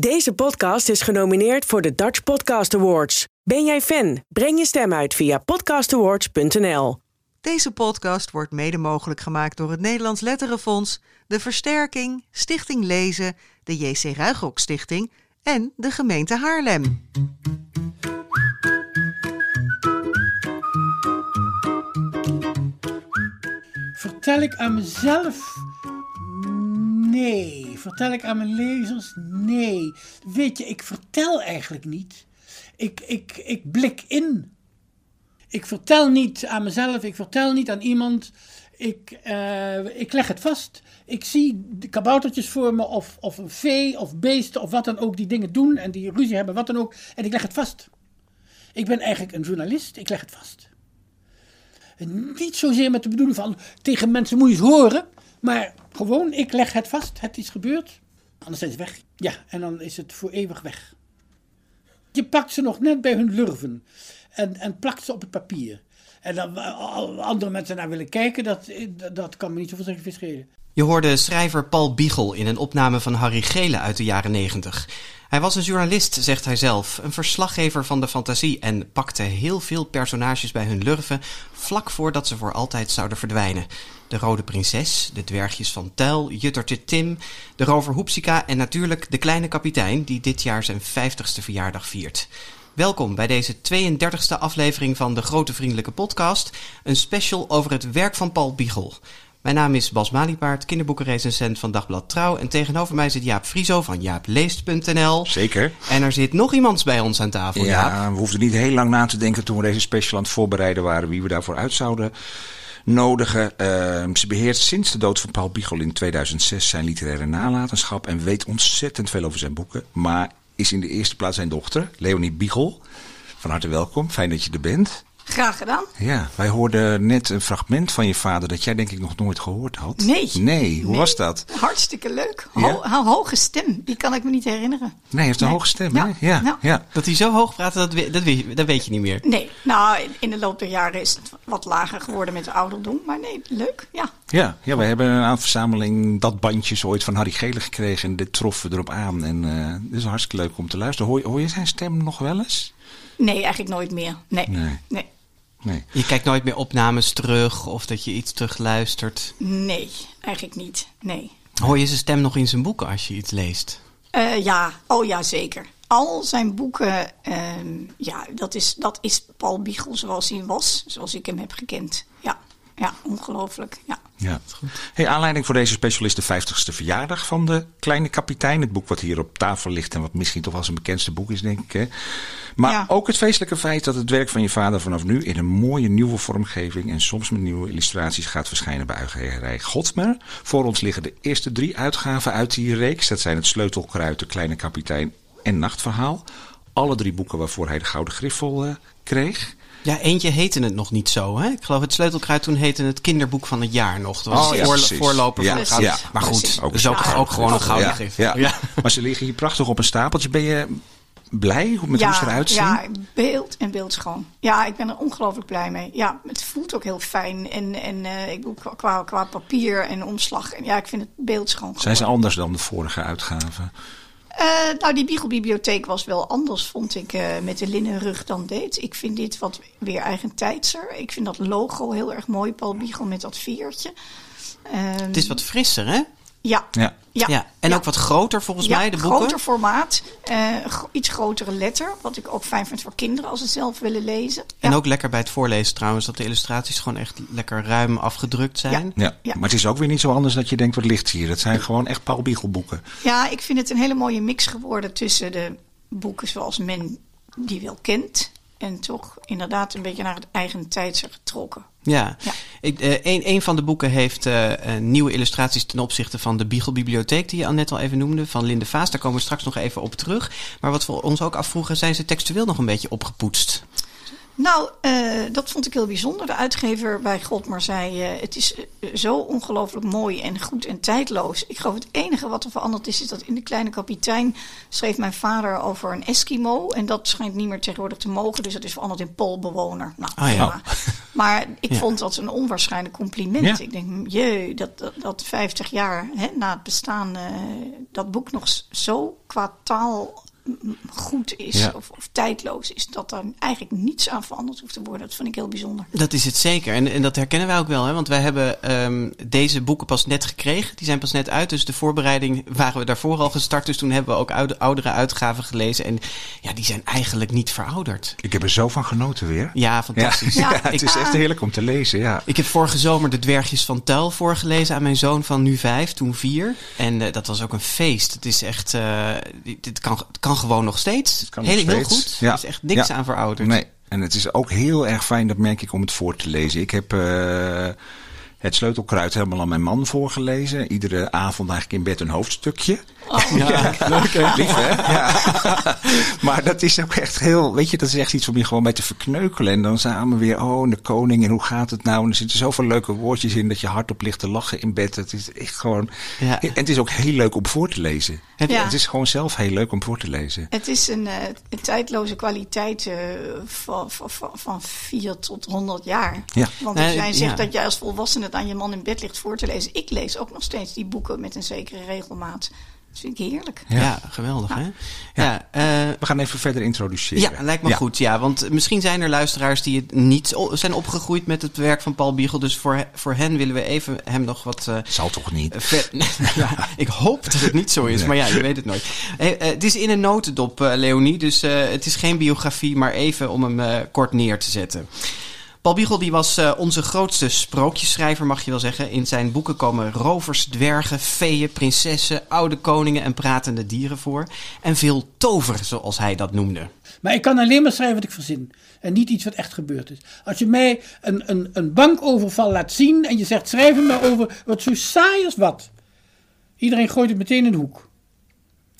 Deze podcast is genomineerd voor de Dutch Podcast Awards. Ben jij fan? Breng je stem uit via podcastawards.nl. Deze podcast wordt mede mogelijk gemaakt door het Nederlands Letterenfonds, de Versterking, Stichting Lezen, de JC Ruigrok Stichting en de gemeente Haarlem. Vertel ik aan mezelf? Nee. Vertel ik aan mijn lezers? Nee. Weet je, ik vertel eigenlijk niet. Ik, ik, ik blik in. Ik vertel niet aan mezelf, ik vertel niet aan iemand. Ik, eh, ik leg het vast. Ik zie de kaboutertjes voor me, of, of een vee, of beesten, of wat dan ook, die dingen doen en die ruzie hebben, wat dan ook. En ik leg het vast. Ik ben eigenlijk een journalist, ik leg het vast. Niet zozeer met de bedoeling van tegen mensen moet je eens horen. Maar gewoon, ik leg het vast. Het is gebeurd. Anders zijn ze weg. Ja, en dan is het voor eeuwig weg. Je pakt ze nog net bij hun lurven. En, en plakt ze op het papier. En dan andere mensen naar willen kijken, dat, dat kan me niet zoveel zeggen. Je hoorde schrijver Paul Biegel in een opname van Harry Gele uit de jaren 90. Hij was een journalist, zegt hij zelf, een verslaggever van de fantasie en pakte heel veel personages bij hun lurven vlak voordat ze voor altijd zouden verdwijnen. De Rode Prinses, de dwergjes van Tuil, Juttertje Tim, de rover Hoepsika en natuurlijk de kleine kapitein die dit jaar zijn 50ste verjaardag viert. Welkom bij deze 32e aflevering van de Grote Vriendelijke Podcast, een special over het werk van Paul Biegel. Mijn naam is Bas Maliepaard, kinderboekenrecensent van Dagblad Trouw. En tegenover mij zit Jaap Frieso van jaapleest.nl. Zeker. En er zit nog iemand bij ons aan tafel, ja, Jaap. we hoefden niet heel lang na te denken toen we deze special aan het voorbereiden waren... wie we daarvoor uit zouden nodigen. Uh, ze beheert sinds de dood van Paul Biegel in 2006 zijn literaire nalatenschap... en weet ontzettend veel over zijn boeken. Maar is in de eerste plaats zijn dochter, Leonie Biegel. Van harte welkom, fijn dat je er bent. Graag gedaan. Ja, wij hoorden net een fragment van je vader dat jij denk ik nog nooit gehoord had. Nee. Nee, hoe was dat? Hartstikke leuk. Ho ja? hoge stem, die kan ik me niet herinneren. Nee, hij heeft een hoge stem, ja. hè? Ja, ja. ja. Dat hij zo hoog praat, dat, dat, dat, weet je niet meer. Nee, nou, in de loop der jaren is het wat lager geworden met de ouderdom. Maar nee, leuk, ja. Ja, ja we hebben een verzameling dat bandjes ooit van Harry Gele gekregen en dit troffen we erop aan. En uh, het is hartstikke leuk om te luisteren. Hoor, hoor je zijn stem nog wel eens? Nee, eigenlijk nooit meer. Nee, nee. nee. Nee. Je kijkt nooit meer opnames terug of dat je iets terugluistert? Nee, eigenlijk niet. Nee. Hoor je zijn stem nog in zijn boeken als je iets leest? Uh, ja, oh ja, zeker. Al zijn boeken, uh, ja, dat is, dat is Paul Biegel zoals hij was, zoals ik hem heb gekend. Ja, ja ongelooflijk. Ja. Ja. Hey, aanleiding voor deze special is de 50ste verjaardag van de Kleine Kapitein. Het boek wat hier op tafel ligt en wat misschien toch wel zijn bekendste boek is, denk ik. Hè? Maar ja. ook het feestelijke feit dat het werk van je vader vanaf nu in een mooie nieuwe vormgeving en soms met nieuwe illustraties gaat verschijnen bij uitgeverij Godmer. Voor ons liggen de eerste drie uitgaven uit die reeks. Dat zijn het Sleutelkruid, de Kleine Kapitein en Nachtverhaal. Alle drie boeken waarvoor hij de Gouden Griffel uh, kreeg. Ja, eentje heette het nog niet zo. Hè? Ik geloof het Sleutelkruid toen heette het kinderboek van het jaar nog. Dat was oh, ja, voor, voorloper ja, van het ja, Maar goed, ook, dus ook, ook gewoon een gouden gif. Ja. ja. Maar ze liggen hier prachtig op een stapeltje. Ben je blij met hoe ze eruit zien? Ja, beeld en beeldschoon. Ja, ik ben er ongelooflijk blij mee. Ja, het voelt ook heel fijn. En, en uh, ik bedoel, qua, qua papier en omslag. En ja, ik vind het beeldschoon. Zijn ze anders dan de vorige uitgaven? Uh, nou, die Biegelbibliotheek was wel anders, vond ik, uh, met de linnen rug dan dit. Ik vind dit wat weer eigentijdser. Ik vind dat logo heel erg mooi, Paul Biegel met dat viertje. Um, het is wat frisser, hè? Ja. ja. Ja. ja. En ook wat groter volgens ja, mij, de boeken. groter formaat. Uh, iets grotere letter. Wat ik ook fijn vind voor kinderen als ze zelf willen lezen. En ook lekker bij het voorlezen trouwens. Dat de illustraties gewoon echt lekker ruim afgedrukt zijn. Ja. ja. Maar het is ook weer niet zo anders dat je denkt wat ligt hier. Het zijn gewoon echt Paul Biegel boeken. Ja, ik vind het een hele mooie mix geworden tussen de boeken zoals men die wel kent. En toch inderdaad een beetje naar het eigen tijdse getrokken. Ja, ja. Ik, uh, een, een van de boeken heeft uh, nieuwe illustraties ten opzichte van de Biegelbibliotheek, die je al net al even noemde, van Linde Vaas. Daar komen we straks nog even op terug. Maar wat we ons ook afvroegen, zijn ze textueel nog een beetje opgepoetst? Nou, uh, dat vond ik heel bijzonder. De uitgever bij Godmar zei: uh, Het is uh, zo ongelooflijk mooi en goed en tijdloos. Ik geloof het enige wat er veranderd is, is dat in De Kleine Kapitein schreef mijn vader over een Eskimo. En dat schijnt niet meer tegenwoordig te mogen, dus dat is veranderd in Poolbewoner. Nou, ah, ja. Maar ik ja. vond dat een onwaarschijnlijk compliment. Ja. Ik denk, jee, dat, dat, dat 50 jaar hè, na het bestaan dat boek nog zo qua taal goed is ja. of, of, tijdloos is, dat er eigenlijk niets aan veranderd hoeft te worden. Dat vind ik heel bijzonder. Dat is het zeker. En, en dat herkennen wij ook wel. Hè? Want wij hebben um, deze boeken pas net gekregen. Die zijn pas net uit. Dus de voorbereiding waren we daarvoor al gestart. Dus toen hebben we ook oude, oudere uitgaven gelezen. En ja, die zijn eigenlijk niet verouderd. Ik heb er zo van genoten weer. Ja, fantastisch. Ja, ja het is echt heerlijk om te lezen. Ja. Ik heb vorige zomer de Dwergjes van Tuil voorgelezen aan mijn zoon van nu vijf, toen vier. En uh, dat was ook een feest. Het is echt, uh, dit kan, kan gewoon nog steeds. Het kan heel, nog steeds. heel goed. Ja. Er is echt niks Ja. aan verouderd. Nee, en het is ook heel erg fijn, dat merk ik, om het voor te lezen. Ik heb eh, het Sleutelkruid helemaal aan mijn man voorgelezen. Iedere avond eigenlijk in bed een hoofdstukje. Ja, leuk hè? Lief, hè? Ja. maar dat is ook echt heel, weet je, dat is echt iets om je gewoon bij te verkneukelen. En dan samen weer, oh, de koning, en hoe gaat het nou? En er zitten zoveel leuke woordjes in dat je hardop ligt te lachen in bed. Het is echt gewoon, Ja. en het is ook heel leuk om voor te lezen. Het, Ja. het is gewoon zelf heel leuk om voor te lezen. Het is een, eh, een tijdloze kwaliteit eh, van, van, van, van 4 tot 100 jaar. Ja. Want als jij zegt ja. dat jij als volwassene het aan je man in bed ligt voor te lezen. Ik lees ook nog steeds die boeken met een zekere regelmaat. Dat vind ik heerlijk. Ja, geweldig hè? Ja, eh, We gaan even verder introduceren. Ja, lijkt me goed. Ja, want misschien zijn er luisteraars die het niet zijn opgegroeid met het werk van Paul Biegel. Dus voor, voor hen willen we even hem nog wat. eh, Zal toch niet? ver- ja, ik hoop dat het niet zo is, Nee. maar ja, je weet het nooit. Eh, eh, het is in een notendop, eh, Leonie. Dus eh, het is geen biografie, maar even om hem eh, kort neer te zetten. Paul Biegel die was eh, onze grootste sprookjesschrijver, mag je wel zeggen. In zijn boeken komen rovers, dwergen, feeën, prinsessen, oude koningen en pratende dieren voor. En veel tover, zoals hij dat noemde. Maar ik kan alleen maar schrijven wat ik verzin. En niet iets wat echt gebeurd is. Als je mij een, een, een bankoverval laat zien en je zegt schrijf er maar over wat zo saai als wat. Iedereen gooit het meteen in de hoek.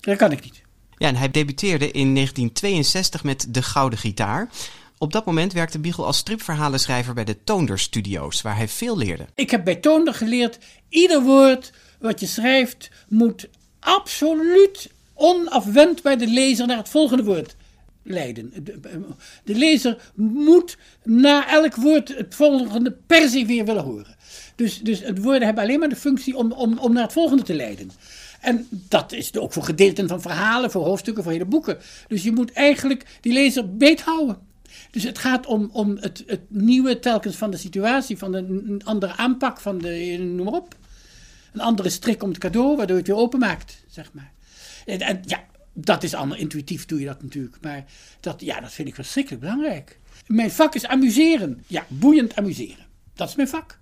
Dat kan ik niet. Ja, en hij debuteerde in 1962 met De Gouden Gitaar. Op dat moment werkte Biegel als stripverhalenschrijver bij de Toonder Studios, waar hij veel leerde. Ik heb bij Toonder geleerd, ieder woord wat je schrijft moet absoluut onafwendbaar de lezer naar het volgende woord leiden. De, lezer moet na elk woord het volgende per se weer willen horen. Dus, dus het woorden hebben alleen maar de functie om, om, om naar het volgende te leiden. En dat is ook voor gedeelten van verhalen, voor hoofdstukken, voor hele boeken. Dus je moet eigenlijk die lezer beethouden. Dus het gaat om, om het, het nieuwe telkens van de situatie, van een, andere aanpak, van de, noem maar op. Een andere strik om het cadeau, waardoor het weer openmaakt, zeg maar. En, en ja, dat is allemaal intuïtief, doe je dat natuurlijk. Maar dat, ja, dat vind ik verschrikkelijk belangrijk. Mijn vak is amuseren. Ja, boeiend amuseren. Dat is mijn vak. Dat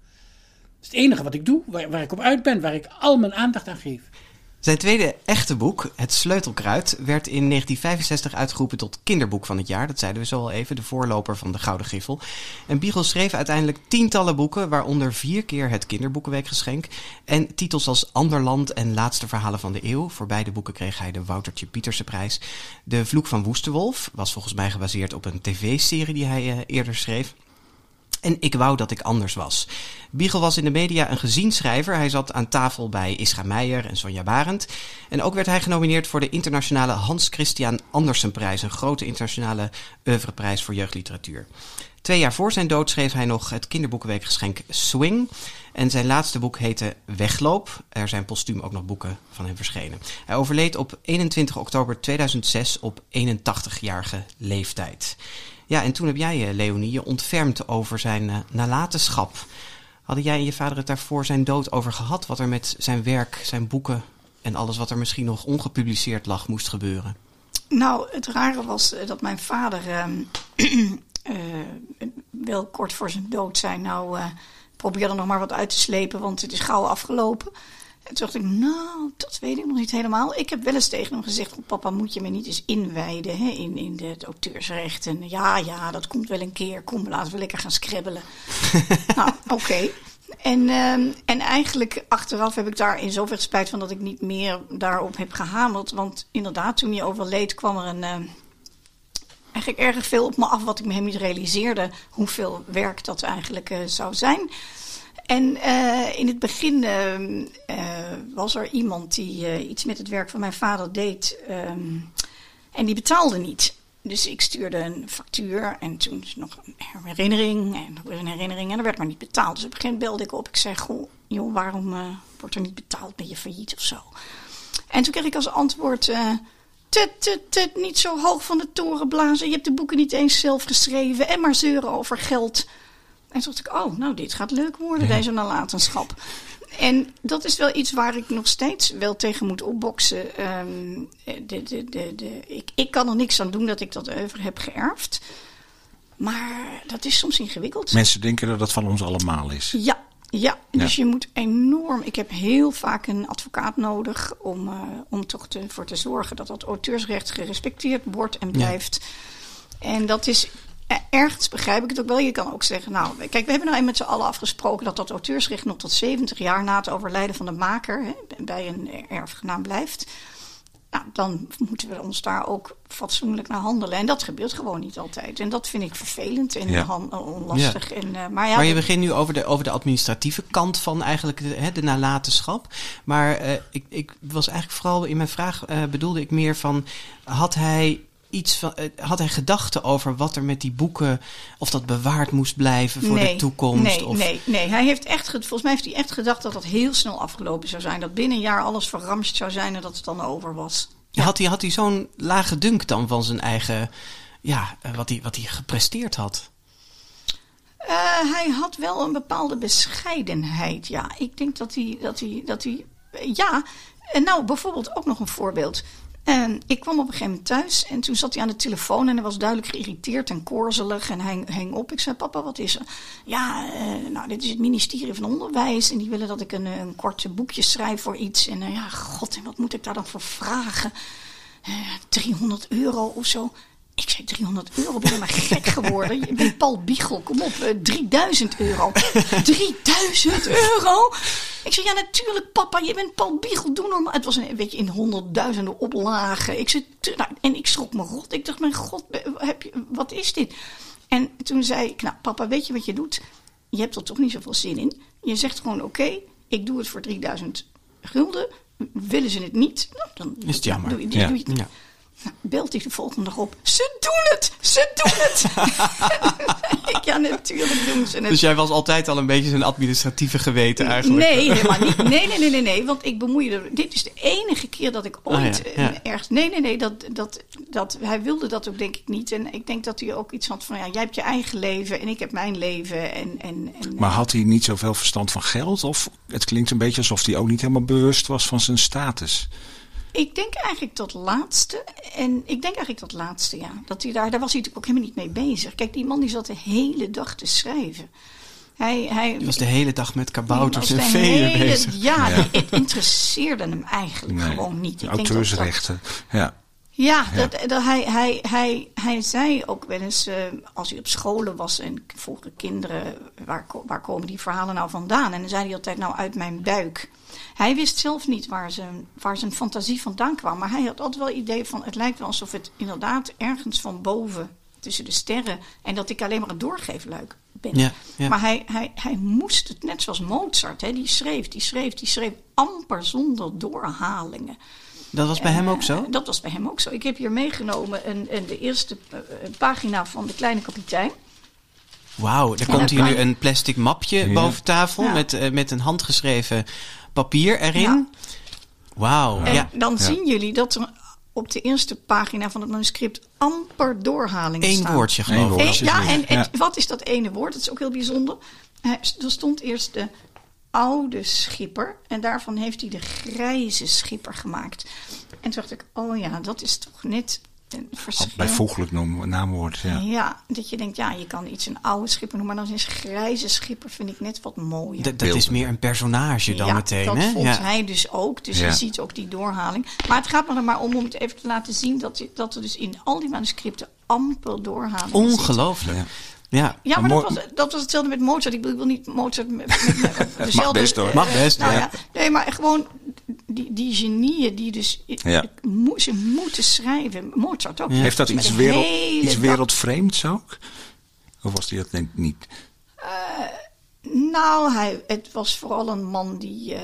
is het enige wat ik doe, waar, waar ik op uit ben, waar ik al mijn aandacht aan geef. Zijn tweede echte boek, Het Sleutelkruid, werd in 1965 uitgeroepen tot kinderboek van het jaar. Dat zeiden we zo al even, de voorloper van de Gouden Griffel. En Biegel schreef uiteindelijk tientallen boeken, waaronder vier keer het Kinderboekenweekgeschenk. En titels als Anderland en Laatste Verhalen van de Eeuw. Voor beide boeken kreeg hij de Woutertje Pieterse prijs. De Vloek van Woestenwolf was volgens mij gebaseerd op een tv-serie die hij eh, eerder schreef. En ik wou dat ik anders was. Biegel was in de media een gezien schrijver. Hij zat aan tafel bij Isra Meijer en Sonja Barend. En ook werd hij genomineerd voor de internationale Hans Christian Andersenprijs. Een grote internationale oeuvreprijs voor jeugdliteratuur. Twee jaar voor zijn dood schreef hij nog het kinderboekenweekgeschenk Swing. En zijn laatste boek heette Wegloop. Er zijn postuum ook nog boeken van hem verschenen. Hij overleed op 21 oktober 2006 op 81-jarige leeftijd. Ja, en toen heb jij, eh, Leonie, je ontfermd over zijn eh, nalatenschap. Hadden jij en je vader het daarvoor zijn dood over gehad? Wat er met zijn werk, zijn boeken en alles wat er misschien nog ongepubliceerd lag moest gebeuren? Nou, het rare was eh, dat mijn vader ehm, eh, wel kort voor zijn dood zei... nou, eh, probeer er nog maar wat uit te slepen, want het is gauw afgelopen. En toen dacht ik, nou, dat weet ik nog niet helemaal. Ik heb wel eens tegen hem gezegd, "Oh, papa, moet je me niet eens inwijden hè, in, in de, het auteursrecht? En ja, ja, dat komt wel een keer. Kom, laten we lekker gaan scrabbelen. nou, oké. En, ehm, en eigenlijk achteraf heb ik daar in zoverre spijt van dat ik niet meer daarop heb gehamerd. Want inderdaad, toen hij overleed kwam er een... ehm, eigenlijk erg veel op me af wat ik me helemaal niet realiseerde. Hoeveel werk dat eigenlijk uh, zou zijn. En uh, in het begin uh, was er iemand die iets met het werk van mijn vader deed. Um, en die betaalde niet. Dus ik stuurde een factuur en toen nog een herinnering en nog een herinnering. En er werd maar niet betaald. Dus op een gegeven moment belde ik op. Ik zei, goh, joh, waarom wordt er niet betaald? Ben je failliet of zo? En toen kreeg ik als antwoord... Tut, tut, tut, niet zo hoog van de toren blazen. Je hebt de boeken niet eens zelf geschreven. En maar zeuren over geld. En toen dacht ik, oh, nou, dit gaat leuk worden, deze nalatenschap. En dat is wel iets waar ik nog steeds wel tegen moet opboksen. Ehm, de, de, de, ik, ik kan er niks aan doen dat ik dat over heb geërfd. Maar dat is soms ingewikkeld. Mensen denken dat dat van ons allemaal is. Ja, ja, dus je moet enorm. Ik heb heel vaak een advocaat nodig om, uh, om toch te, voor te zorgen dat dat auteursrecht gerespecteerd wordt en blijft. En dat is ergens begrijp ik het ook wel. Je kan ook zeggen, nou, kijk, we hebben nou met z'n allen afgesproken dat dat auteursrecht nog tot 70 jaar na het overlijden van de maker hè, bij een erfgenaam blijft. Nou, dan moeten we ons daar ook fatsoenlijk naar handelen. En dat gebeurt gewoon niet altijd. En dat vind ik vervelend en ja. onlastig. En, uh, maar, ja, maar je begint nu over de, over de administratieve kant van eigenlijk de, hè, de nalatenschap. Maar uh, ik, ik was eigenlijk vooral in mijn vraag uh, bedoelde ik meer van... had hij iets van, had hij gedachten over wat er met die boeken, of dat bewaard moest blijven voor nee, de toekomst? Nee, of... nee, nee. Hij heeft echt, volgens mij heeft hij echt gedacht dat dat heel snel afgelopen zou zijn. Dat binnen een jaar alles verramst zou zijn en dat het dan over was. Ja. Had hij, had hij zo'n lage dunk dan van zijn eigen, ja, wat hij, wat hij gepresteerd had? Uh, hij had wel een bepaalde bescheidenheid, ja. Ik denk dat hij, dat hij, dat hij, ja. En nou, bijvoorbeeld ook nog een voorbeeld. Ik kwam op een gegeven moment thuis en toen zat hij aan de telefoon en hij was duidelijk geïrriteerd en korzelig en hij hing op. Ik zei, papa, wat is er? Ja, uh, nou, dit is het ministerie van Onderwijs en die willen dat ik een, een kort boekje schrijf voor iets. En uh, ja, god, en wat moet ik daar dan voor vragen? Uh, 300 euro of zo. Ik zei 300 euro, ben je maar gek geworden? Je bent Paul Biegel, kom op, 3000 euro. 3000 euro? Ik zei, ja natuurlijk papa, je bent Paul Biegel, doe normaal. Het was een beetje in honderdduizenden oplagen. Ik zei, nou, en ik schrok me rot. Ik dacht, mijn god, heb je, wat is dit? En toen zei ik, nou papa, weet je wat je doet? Je hebt er toch niet zoveel zin in. Je zegt gewoon, oké, okay, ik doe het voor 3000 gulden. Willen ze het niet? Nou, dan is het jammer. Doe, doe, ja. doe je het. Ja. Nou, belt hij de volgende dag op. Ze doen het! Ze doen het! ik, ja, natuurlijk doen ze het. Dus jij was altijd al een beetje zo'n administratieve geweten eigenlijk? Nee, helemaal niet. Nee, nee, nee, nee, nee. Want ik bemoei er. Dit is de enige keer dat ik ooit Ah, ja, ja. ergens. Nee, nee, nee. Dat, dat, dat, hij wilde dat ook, denk ik niet. En ik denk dat hij ook iets had van: ja, jij hebt je eigen leven en ik heb mijn leven. En, en, en, Maar had hij niet zoveel verstand van geld? Of het klinkt een beetje alsof hij ook niet helemaal bewust was van zijn status. Ik denk eigenlijk dat laatste. En ik denk eigenlijk dat laatste, ja. Dat hij daar, daar was hij natuurlijk ook helemaal niet mee bezig. Kijk, die man die zat de hele dag te schrijven. Hij, hij, Je was de hele dag met kabouters die en de hele- bezig. Ja, Ja. die- het interesseerde hem eigenlijk Nee. gewoon niet. Ik denk dat Auteursrechten. Ja. Ja, Ja. Dat, dat hij, hij, hij, hij zei ook wel eens, eh, als hij op scholen was en ik vroegen kinderen, waar, waar komen die verhalen nou vandaan? En dan zei hij altijd, nou uit mijn buik. Hij wist zelf niet waar zijn, waar zijn fantasie vandaan kwam, maar hij had altijd wel het idee van, het lijkt wel alsof het inderdaad ergens van boven, tussen de sterren, en dat ik alleen maar een doorgeefluik ben. Ja, ja. Maar hij, hij, hij moest het, net zoals Mozart, hè, die schreef, die schreef, die schreef amper zonder doorhalingen. Dat was bij hem ook zo? Eh, Dat was bij hem ook zo. Ik heb hier meegenomen een, een, de eerste eh, pagina van De Kleine Kapitein. Wauw, er komt hier nu een plastic mapje Ja. boven tafel Ja. met, eh, met een handgeschreven papier erin. Ja. Wauw, En ja. dan zien jullie dat er op de eerste pagina van het manuscript amper doorhalingen Eén staan. woordje Eén geloof ik. ja, en Ja. het- wat is dat ene woord? Dat is ook heel bijzonder. Eh, Er stond eerst de oude schipper en daarvan heeft hij de grijze schipper gemaakt. En toen dacht ik, oh ja, dat is toch net een verschil. Bijvoeglijk noem, naamwoord. Ja. Ja, dat je denkt, ja, je kan iets een oude schipper noemen, maar dan is grijze schipper vind ik net wat mooier. D- dat is meer een personage dan ja, meteen, dat hè? vond Ja. hij dus ook. Dus Ja. je ziet ook die doorhaling. Maar het gaat me er maar om om het even te laten zien dat, je- dat er dus in al die manuscripten amper doorhaling. Ongelooflijk. Ja. Ja. Ja, maar Maar dat was, dat was hetzelfde met Mozart. Ik wil, niet Mozart met, met, met dezelfde... best, hoor. eh, Mag best, nou ja. ja. Nee, maar gewoon die, die genieën die dus... Ja. mo- ze moeten schrijven. Mozart ook. Heeft dat iets, wereld, iets wereldvreemds ook? Of was die dat denk ik niet? Nou, hij, het was vooral een man die eh,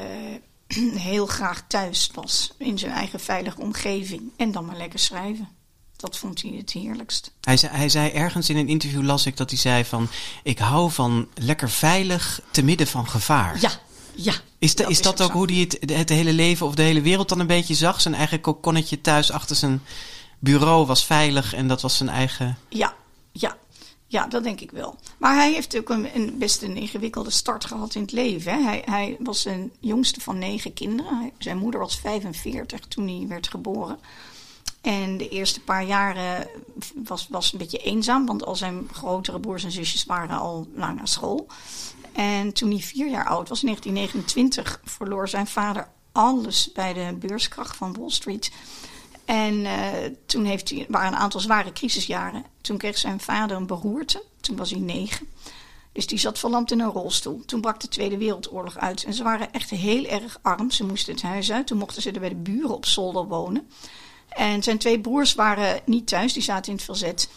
heel graag thuis was. In zijn eigen veilige omgeving. En dan maar lekker schrijven. Dat vond hij het heerlijkst. Hij zei, hij zei ergens in een interview, las ik, dat hij zei van... Ik hou van lekker veilig te midden van gevaar. Ja, ja. Is, de, is dat ook hoe hij het, het hele leven of de hele wereld dan een beetje zag? Zijn eigen kokonnetje thuis achter zijn bureau was veilig en dat was zijn eigen... Ja, ja. Ja, dat denk ik wel. Maar hij heeft ook een, een best een ingewikkelde start gehad in het leven. Hè. Hij, hij was een jongste van negen kinderen. Hij- zijn moeder was 45 toen hij werd geboren. En de eerste paar jaren was, was een beetje eenzaam, want al zijn grotere broers en zusjes waren al lang naar school. En toen hij vier jaar oud was, in 1929, verloor zijn vader alles bij de beurskracht van Wall Street. En eh, toen heeft hij, waren een aantal zware crisisjaren. Toen kreeg zijn vader een beroerte. Toen was hij negen. Dus die zat verlamd in een rolstoel. Toen brak de Tweede Wereldoorlog uit. En ze waren echt heel erg arm. Ze moesten het huis uit. Toen mochten ze er bij de buren op zolder wonen. En zijn twee broers waren niet thuis. Die zaten in het verzet.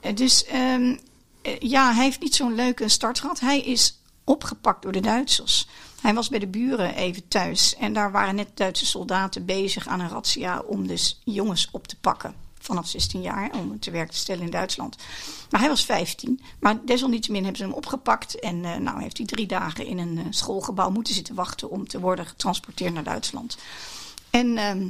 Eh, Dus ehm, eh, ja, hij heeft niet zo'n leuke start gehad. Hij is opgepakt door de Duitsers. Hij was bij de buren even thuis. En daar waren net Duitse soldaten bezig aan een razzia om dus jongens op te pakken. Vanaf 16 jaar, om te werk te stellen in Duitsland. Maar hij was 15. Maar desalniettemin hebben ze hem opgepakt. En eh, nou heeft hij drie dagen in een eh, schoolgebouw moeten zitten wachten om te worden getransporteerd naar Duitsland. En ehm,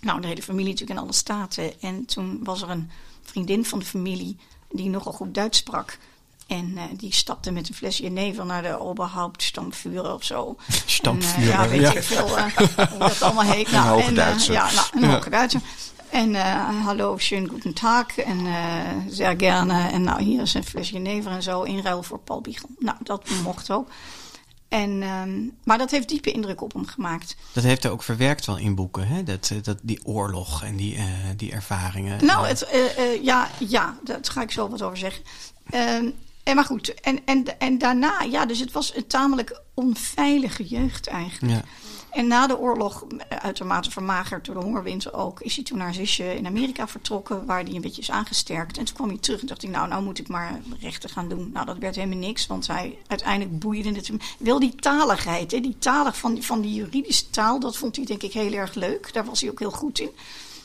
nou, de hele familie natuurlijk in alle staten. En toen was er een vriendin van de familie die nogal goed Duits sprak. En eh, die stapte met een flesje jenever naar de Oberhauptstammvuur of zo. Stammvuur, En, eh, ja, weet ja. ik veel eh, hoe dat allemaal heet. Hoge en, ja, nou, een hoge Duitser. En eh, hallo, schönen guten Tag. En eh zeer gerne. En nou, hier is een flesje jenever en zo. In ruil voor Paul Biegel. Nou, dat mocht ook. En, ehm, maar dat heeft diepe indruk op hem gemaakt. Dat heeft hij ook verwerkt wel in boeken, hè? Dat, dat, die oorlog en die, die ervaringen. Nou, het, ja, ja, daar ga ik zo wat over zeggen. En maar goed, en, en, en daarna, ja, dus het was een tamelijk onveilige jeugd eigenlijk. Ja. En na de oorlog, uitermate vermagerd door de hongerwinter ook, is hij toen naar zusje in Amerika vertrokken, waar hij een beetje is aangesterkt. En toen kwam hij terug en dacht ik, nou, nou moet ik maar rechten gaan doen. Nou, dat werd helemaal niks, want hij uiteindelijk boeide het hem. Wel die taligheid, hè, die talig van, van die juridische taal, dat vond hij denk ik heel erg leuk. Daar was hij ook heel goed in.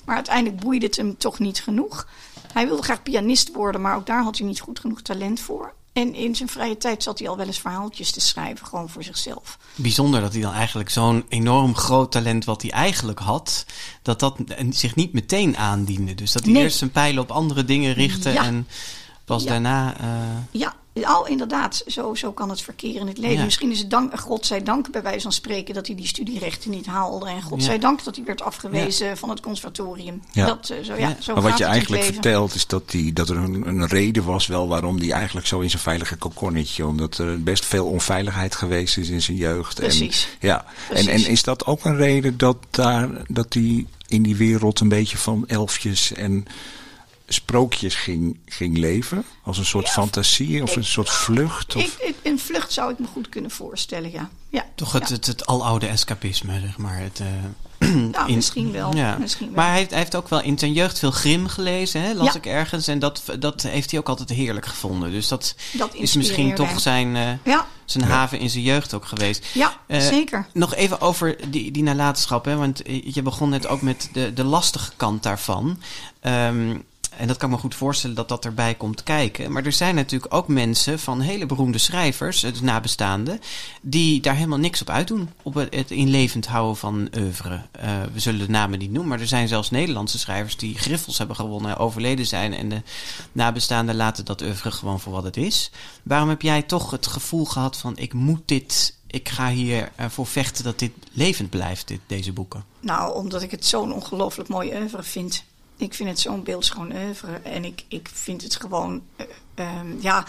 Maar uiteindelijk boeide het hem toch niet genoeg. Hij wilde graag pianist worden, maar ook daar had hij niet goed genoeg talent voor. En in zijn vrije tijd zat hij al wel eens verhaaltjes te schrijven, gewoon voor zichzelf. Bijzonder dat hij dan eigenlijk zo'n enorm groot talent wat hij eigenlijk had, dat dat zich niet meteen aandiende. Dus dat hij Nee. eerst zijn pijlen op andere dingen richtte Ja. en pas Ja. daarna... eh, Ja, al inderdaad, zo, zo kan het verkeer in het leven. Ja. Misschien is het dank, godzijdank bij wijze van spreken dat hij die studierechten niet haalde. En Ja. godzijdank dat hij werd afgewezen van het conservatorium. Ja. Dat, eh, zo, ja, Ja. zo Maar wat je eigenlijk vertelt is dat, die, dat er een, een reden was wel waarom die eigenlijk zo in zijn veilige kokonnetje. Omdat er best veel onveiligheid geweest is in zijn jeugd. Precies. En, ja. En, en Precies. is dat ook een reden dat daar dat die in die wereld een beetje van elfjes en sprookjes ging, ging leven? Als een soort fantasie of een soort vlucht? Of? Ik, ik- een vlucht zou ik me goed kunnen voorstellen, ja. ja. toch het, ja. het, het aloude escapisme, zeg maar. Het, Nou, in- misschien wel. Ja. Misschien wel. Maar hij heeft, hij heeft ook wel in zijn jeugd veel Grim gelezen, hè? las Ja. ik ergens. En dat, dat heeft hij ook altijd heerlijk gevonden. Dus dat, Dat is misschien toch zijn, eh, Ja, zijn haven in zijn jeugd ook geweest. ja Eh, zeker. Nog even over die, die nalatenschap. Hè? Want je begon net ook met de, de lastige kant daarvan. Ehm, en dat kan me goed voorstellen dat dat erbij komt kijken. Maar er zijn natuurlijk ook mensen van hele beroemde schrijvers, dus nabestaanden, die daar helemaal niks op uitdoen. Op het, het in levend houden van oeuvre. Eh, we zullen de namen niet noemen, maar er zijn zelfs Nederlandse schrijvers die griffels hebben gewonnen, overleden zijn. En de nabestaanden laten dat oeuvre gewoon voor wat het is. Waarom heb jij toch het gevoel gehad van ik moet dit ik ga hier voor vechten dat dit levend blijft, dit, deze boeken. Nou, omdat ik het zo'n ongelooflijk mooi oeuvre vind. Ik vind het zo'n beeldschoon oeuvre. En ik, ik vind het gewoon... eh, ehm, ja,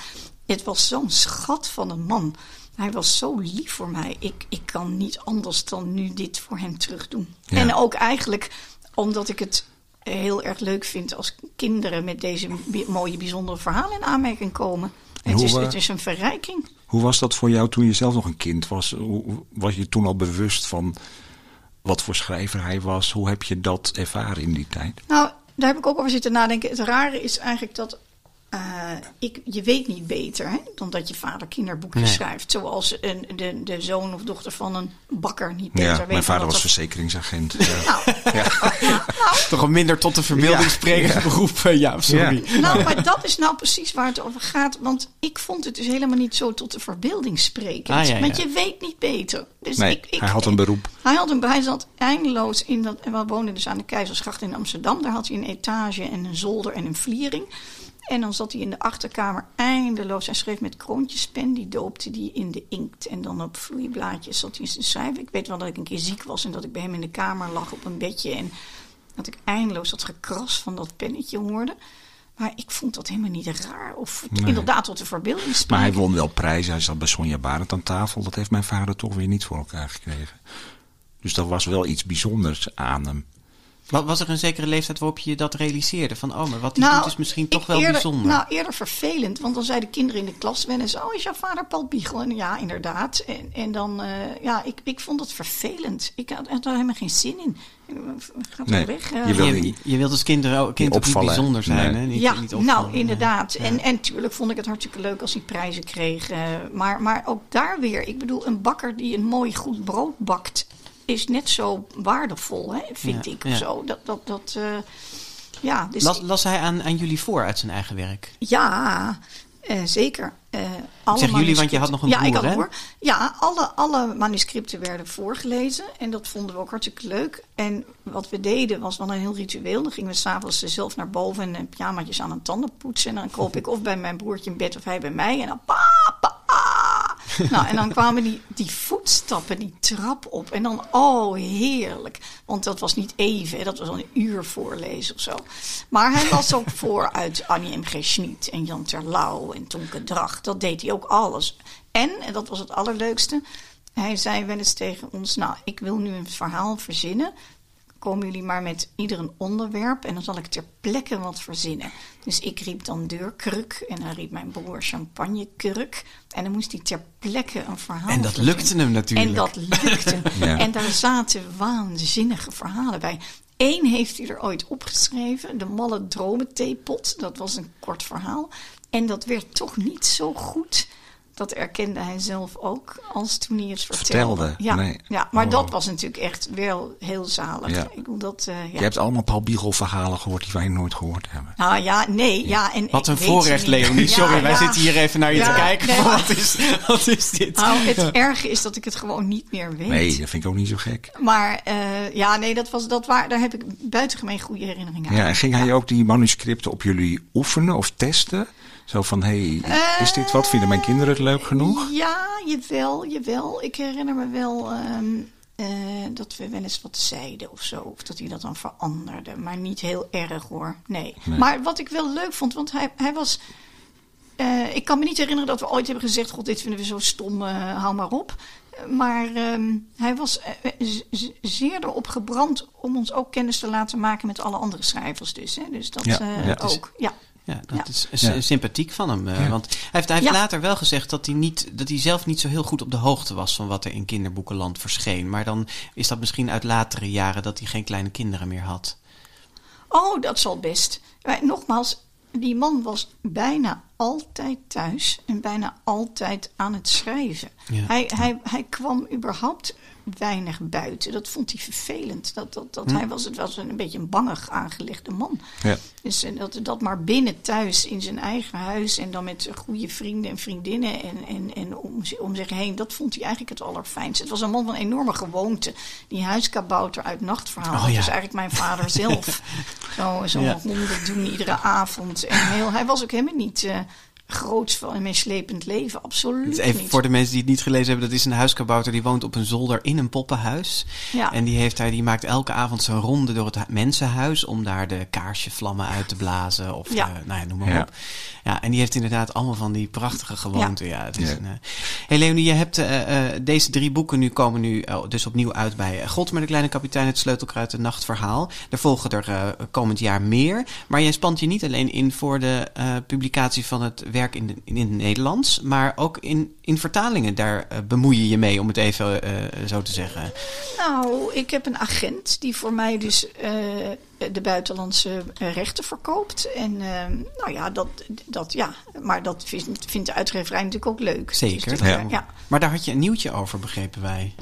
het was zo'n schat van een man. Hij was zo lief voor mij. Ik, ik kan niet anders dan nu dit voor hem terug doen. Ja. En ook eigenlijk omdat ik het heel erg leuk vind... als kinderen met deze mooie, bijzondere verhalen in aanmerking komen. En Het hoe, is, het is een verrijking. Hoe was dat voor jou toen je zelf nog een kind was? Hoe- Was je toen al bewust van wat voor schrijver hij was. Hoe heb je dat ervaren in die tijd? Nou, daar heb ik ook over zitten nadenken. Het rare is eigenlijk dat uh, ik, je weet niet beter hè, dan dat je vader kinderboekjes schrijft. Zoals een, de, de zoon of dochter van een bakker niet beter ja, weet. Mijn vader was verzekeringsagent. nou, ja. nou, Toch een minder tot de verbeelding sprekend beroep. Eh, ja, sorry. Nou, maar dat is nou precies waar het over gaat. Want ik vond het dus helemaal niet zo tot de verbeelding sprekend. Ah, want je weet niet beter. Dus nee, ik, ik, hij had een beroep. Hij, had een, hij zat eindeloos in dat... En we woonden dus aan de Keizersgracht in Amsterdam. Daar had hij een etage en een zolder en een vliering. En dan zat hij in de achterkamer eindeloos. Hij schreef met kroontjespen, die doopte die in de inkt. En dan op vloeiblaadjes zat hij te schrijven. Ik weet wel dat ik een keer ziek was en dat ik bij hem in de kamer lag op een bedje. En dat ik eindeloos dat gekras van dat pennetje hoorde. Maar ik vond dat helemaal niet raar. Of inderdaad tot de verbeelding Maar hij won wel prijzen. Hij zat bij Sonja Barend aan tafel. Dat heeft mijn vader toch weer niet voor elkaar gekregen. Dus dat was wel iets bijzonders aan hem. Was er een zekere leeftijd waarop je dat realiseerde? Van, oh, maar wat die nou, doet is misschien toch wel eerder, bijzonder. Nou, eerder vervelend. Want dan zeiden kinderen in de klas wel eens... oh, is jouw vader Paul Biegel? En ja, inderdaad. En, en dan, uh, ja, ik, ik vond het vervelend. Ik had, had er helemaal geen zin in. Gaat nee, weg. Uh, je, wil je, je wilt als kind, kind niet ook niet bijzonder zijn, nee. hè? Niet, ja, niet nou, inderdaad. Ja. En, en natuurlijk vond ik het hartstikke leuk als hij prijzen kreeg. Uh, maar, maar ook daar weer. Ik bedoel, een bakker die een mooi goed brood bakt is net zo waardevol, hè, vind ik. Ja. Zo. Dat, dat, dat, uh, ja, dus las, las hij aan, aan jullie voor uit zijn eigen werk? Ja, uh, zeker. Uh, alle zeg jullie, want je had nog een ja, broer, ik had hè? Broer. Ja, alle, alle manuscripten werden voorgelezen. En dat vonden we ook hartstikke leuk. En wat we deden was wel een heel ritueel. Dan gingen we s'avonds zelf naar boven en pyjamaatjes aan een tanden poetsen. En dan kroop ik of bij mijn broertje in bed of hij bij mij. En dan papa, nou, en dan kwamen die, die voetstappen, die trap op. En dan, oh, heerlijk. Want dat was niet even, dat was al een uur voorlezen of zo. Maar hij las ook voor uit Annie M. G. Schmid en Jan Terlouw en Tonke Drach. Dat deed hij ook alles. En, en dat was het allerleukste, hij zei wel eens tegen ons... nou, ik wil nu een verhaal verzinnen komen jullie maar met ieder een onderwerp en dan zal ik ter plekke wat verzinnen. Dus ik riep dan deurkruk en dan riep mijn broer champagnekurk. En dan moest hij ter plekke een verhaal En dat lukte hem natuurlijk. En dat lukte. En daar zaten waanzinnige verhalen bij. Eén heeft hij er ooit opgeschreven, de Malle Dromen Theepot. Dat was een kort verhaal. En dat werd toch niet zo goed dat erkende hij zelf ook als toen hij het vertelde. Ja, nee. ja maar oh. dat was natuurlijk echt wel heel zalig. Ja. Ik dat, uh, ja. Je hebt allemaal Paul Biegel verhalen gehoord die wij nooit gehoord hebben. Nou ja, nee. Ja. en wat een voorrecht, Leonie. Sorry, wij zitten hier even naar je te kijken. Nee, wat, is, wat is dit? Nou, het erge is dat ik het gewoon niet meer weet. Nee, dat vind ik ook niet zo gek. Maar uh, ja, nee, dat was, dat waar, daar heb ik buitengemeen goede herinneringen aan. Ja, en ging hij ook die manuscripten op jullie oefenen of testen? Zo van, hé, hey, is dit wat? Vinden mijn kinderen het leuk genoeg? Ja, jawel, jawel. Ik herinner me wel um, uh, dat we wel eens wat zeiden of zo. Of dat hij dat dan veranderde. Maar niet heel erg hoor, nee. nee. Maar wat ik wel leuk vond, want hij, hij was... Uh, ik kan me niet herinneren dat we ooit hebben gezegd... God, dit vinden we zo stom, uh, hou maar op. Maar um, hij was zeer erop gebrand om ons ook kennis te laten maken met alle andere schrijvers dus. Hè? Dus dat ja, ja, ook, ja. Ja, dat is ja. sympathiek van hem. Uh, want hij heeft, hij heeft later wel gezegd dat hij, niet, dat hij zelf niet zo heel goed op de hoogte was van wat er in kinderboekenland verscheen. Maar dan is dat misschien uit latere jaren dat hij geen kleine kinderen meer had. Oh, dat zal best. Maar nogmaals, die man was bijna altijd thuis en bijna altijd aan het schrijven. Hij, hij, hij kwam überhaupt weinig buiten. Dat vond hij vervelend. Dat, dat, dat hm. hij was, het was een, een beetje een bangig aangelegde man. Ja. Dus eh, dat, dat maar binnen thuis in zijn eigen huis en dan met goede vrienden en vriendinnen en, en, en om, om zich heen, dat vond hij eigenlijk het allerfijnste. Het was een man van enorme gewoonte. Die huiskabouter uit Nachtverhaal, oh, dat was eigenlijk mijn vader zelf. Zo, zo ja. honderd doen iedere avond. En heel, hij was ook helemaal niet... Uh, groots van een meeslepend leven. Absoluut Even niet. voor de mensen die het niet gelezen hebben. Dat is een huiskabouter die woont op een zolder in een poppenhuis. Ja. En die, heeft hij, die maakt elke avond zijn ronde door het mensenhuis. Om daar de kaarsjevlammen uit te blazen. Of ja. De, nou ja, noem maar ja. op. Ja, en die heeft inderdaad allemaal van die prachtige gewoonten. Ja. het is ja. Een, uh... hey Leonie, je hebt uh, uh, deze drie boeken nu komen nu oh, dus opnieuw uit bij God met de kleine kapitein, het sleutelkruid, het nachtverhaal. Er volgen er komend jaar meer. Maar jij spant je niet alleen in voor de publicatie van het werk werk in, de, in het Nederlands, maar ook in, in vertalingen. Daar uh, bemoei je je mee, om het even uh, zo te zeggen. Nou, ik heb een agent die voor mij dus de buitenlandse rechten verkoopt. En nou ja, dat, dat, ja, maar dat vindt, vindt de uitgeverij natuurlijk ook leuk. Zeker. Dus ja. ja. Maar daar had je een nieuwtje over, begrepen wij.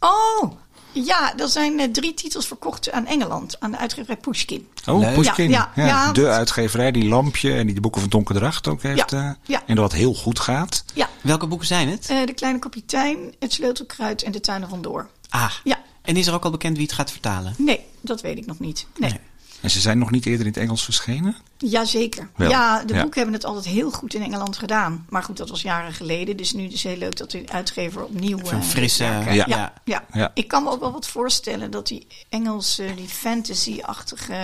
Oh, ja, er zijn uh, drie titels verkocht aan Engeland, aan de uitgeverij Pushkin. Oh, Leuk. Pushkin. Ja, ja, ja, de uitgeverij die Lampje en die de boeken van Donker Dracht ook heeft. Uh, en dat heel goed gaat. Ja. Welke boeken zijn het? Uh, de Kleine Kapitein, Het Sleutelkruid en De Tuinen van Door. Ah, ja. En is er ook al bekend wie het gaat vertalen? Nee, dat weet ik nog niet. nee. nee. En ze zijn nog niet eerder in het Engels verschenen? Jazeker. Ja, de boeken hebben het altijd heel goed in Engeland gedaan. Maar goed, dat was jaren geleden. Dus nu is het heel leuk dat de uitgever opnieuw... Een uh, frisse... Ja. Ja, ja. ja. Ik kan me ook wel wat voorstellen dat die Engelse, die fantasy-achtige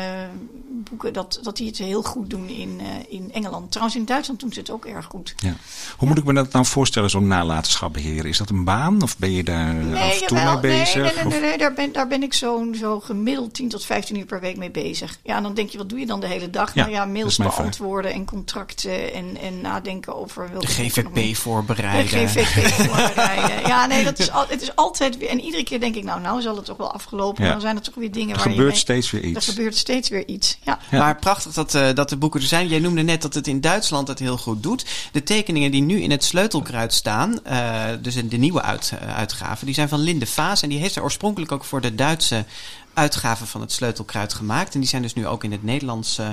boeken... Dat, dat die het heel goed doen in, uh, in Engeland. Trouwens, in Duitsland doen ze het ook erg goed. Ja. Hoe moet ik me dat nou voorstellen, zo'n nalatenschap beheren? Is dat een baan? Of ben je daar nee, af en toe mee bezig? Nee, nee, nee, nee, daar, ben, daar ben ik zo, zo gemiddeld 10 tot 15 uur per week mee bezig. Ja, en dan denk je, wat doe je dan de hele dag? Nou ja, mails beantwoorden en contracten en, en nadenken over... De GVP voorbereiden. De GVP voorbereiden. Ja, nee, dat is al, het is altijd weer... En iedere keer denk ik, nou, nou zal het toch wel afgelopen. Ja. Dan zijn er toch weer dingen er waar gebeurt steeds weer iets. Er gebeurt steeds weer iets, ja. Maar prachtig dat, uh, dat de boeken er zijn. Jij noemde net dat het in Duitsland het heel goed doet. De tekeningen die nu in het sleutelkruid staan, uh, dus in de nieuwe uit, uh, uitgave, die zijn van Linde Vaas. En die heeft er oorspronkelijk ook voor de Duitse uitgaven van het sleutelkruid gemaakt. En die zijn dus nu ook in het Nederlands uh,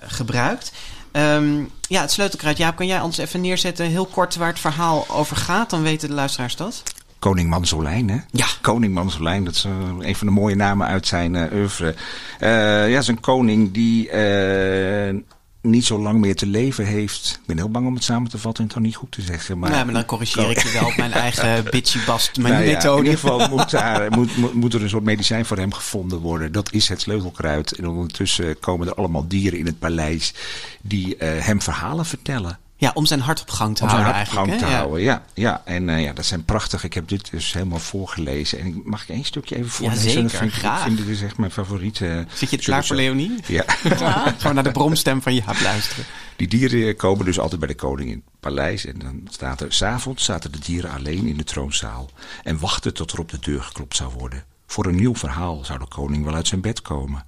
gebruikt. Um, ja, het sleutelkruid. Jaap, kan jij ons even neerzetten, heel kort, waar het verhaal over gaat? Dan weten de luisteraars dat. Koning Mansolijn, hè? Ja. Koning Mansolijn, dat is een van de mooie namen uit zijn uh, oeuvre. Uh, ja, is een koning die niet zo lang meer te leven heeft. Ik ben heel bang om het samen te vatten en het dan niet goed te zeggen. Maar, nee, maar dan corrigeer ik je wel op mijn eigen bitchy bast mijn nou ja, In ieder geval moet, daar, moet, moet, er een soort medicijn voor hem gevonden worden. Dat is het sleutelkruid. En ondertussen komen er allemaal dieren in het paleis die uh, hem verhalen vertellen. Ja, om zijn hart op gang te om houden zijn hart op gang te houden, ja. ja. En uh, ja, dat zijn prachtig. Ik heb dit dus helemaal voorgelezen. En mag ik één stukje even voorlezen? Ja, zeker. vind, graag. Ik vind dit is echt mijn favoriete... Zit je klaar voor Leonie? Ja. ja. Gewoon naar de bromstem van Jaap luisteren. Die dieren komen dus altijd bij de koning in het paleis. En dan staat er... S'avonds zaten de dieren alleen in de troonzaal. En wachten tot er op de deur geklopt zou worden. Voor een nieuw verhaal zou de koning wel uit zijn bed komen.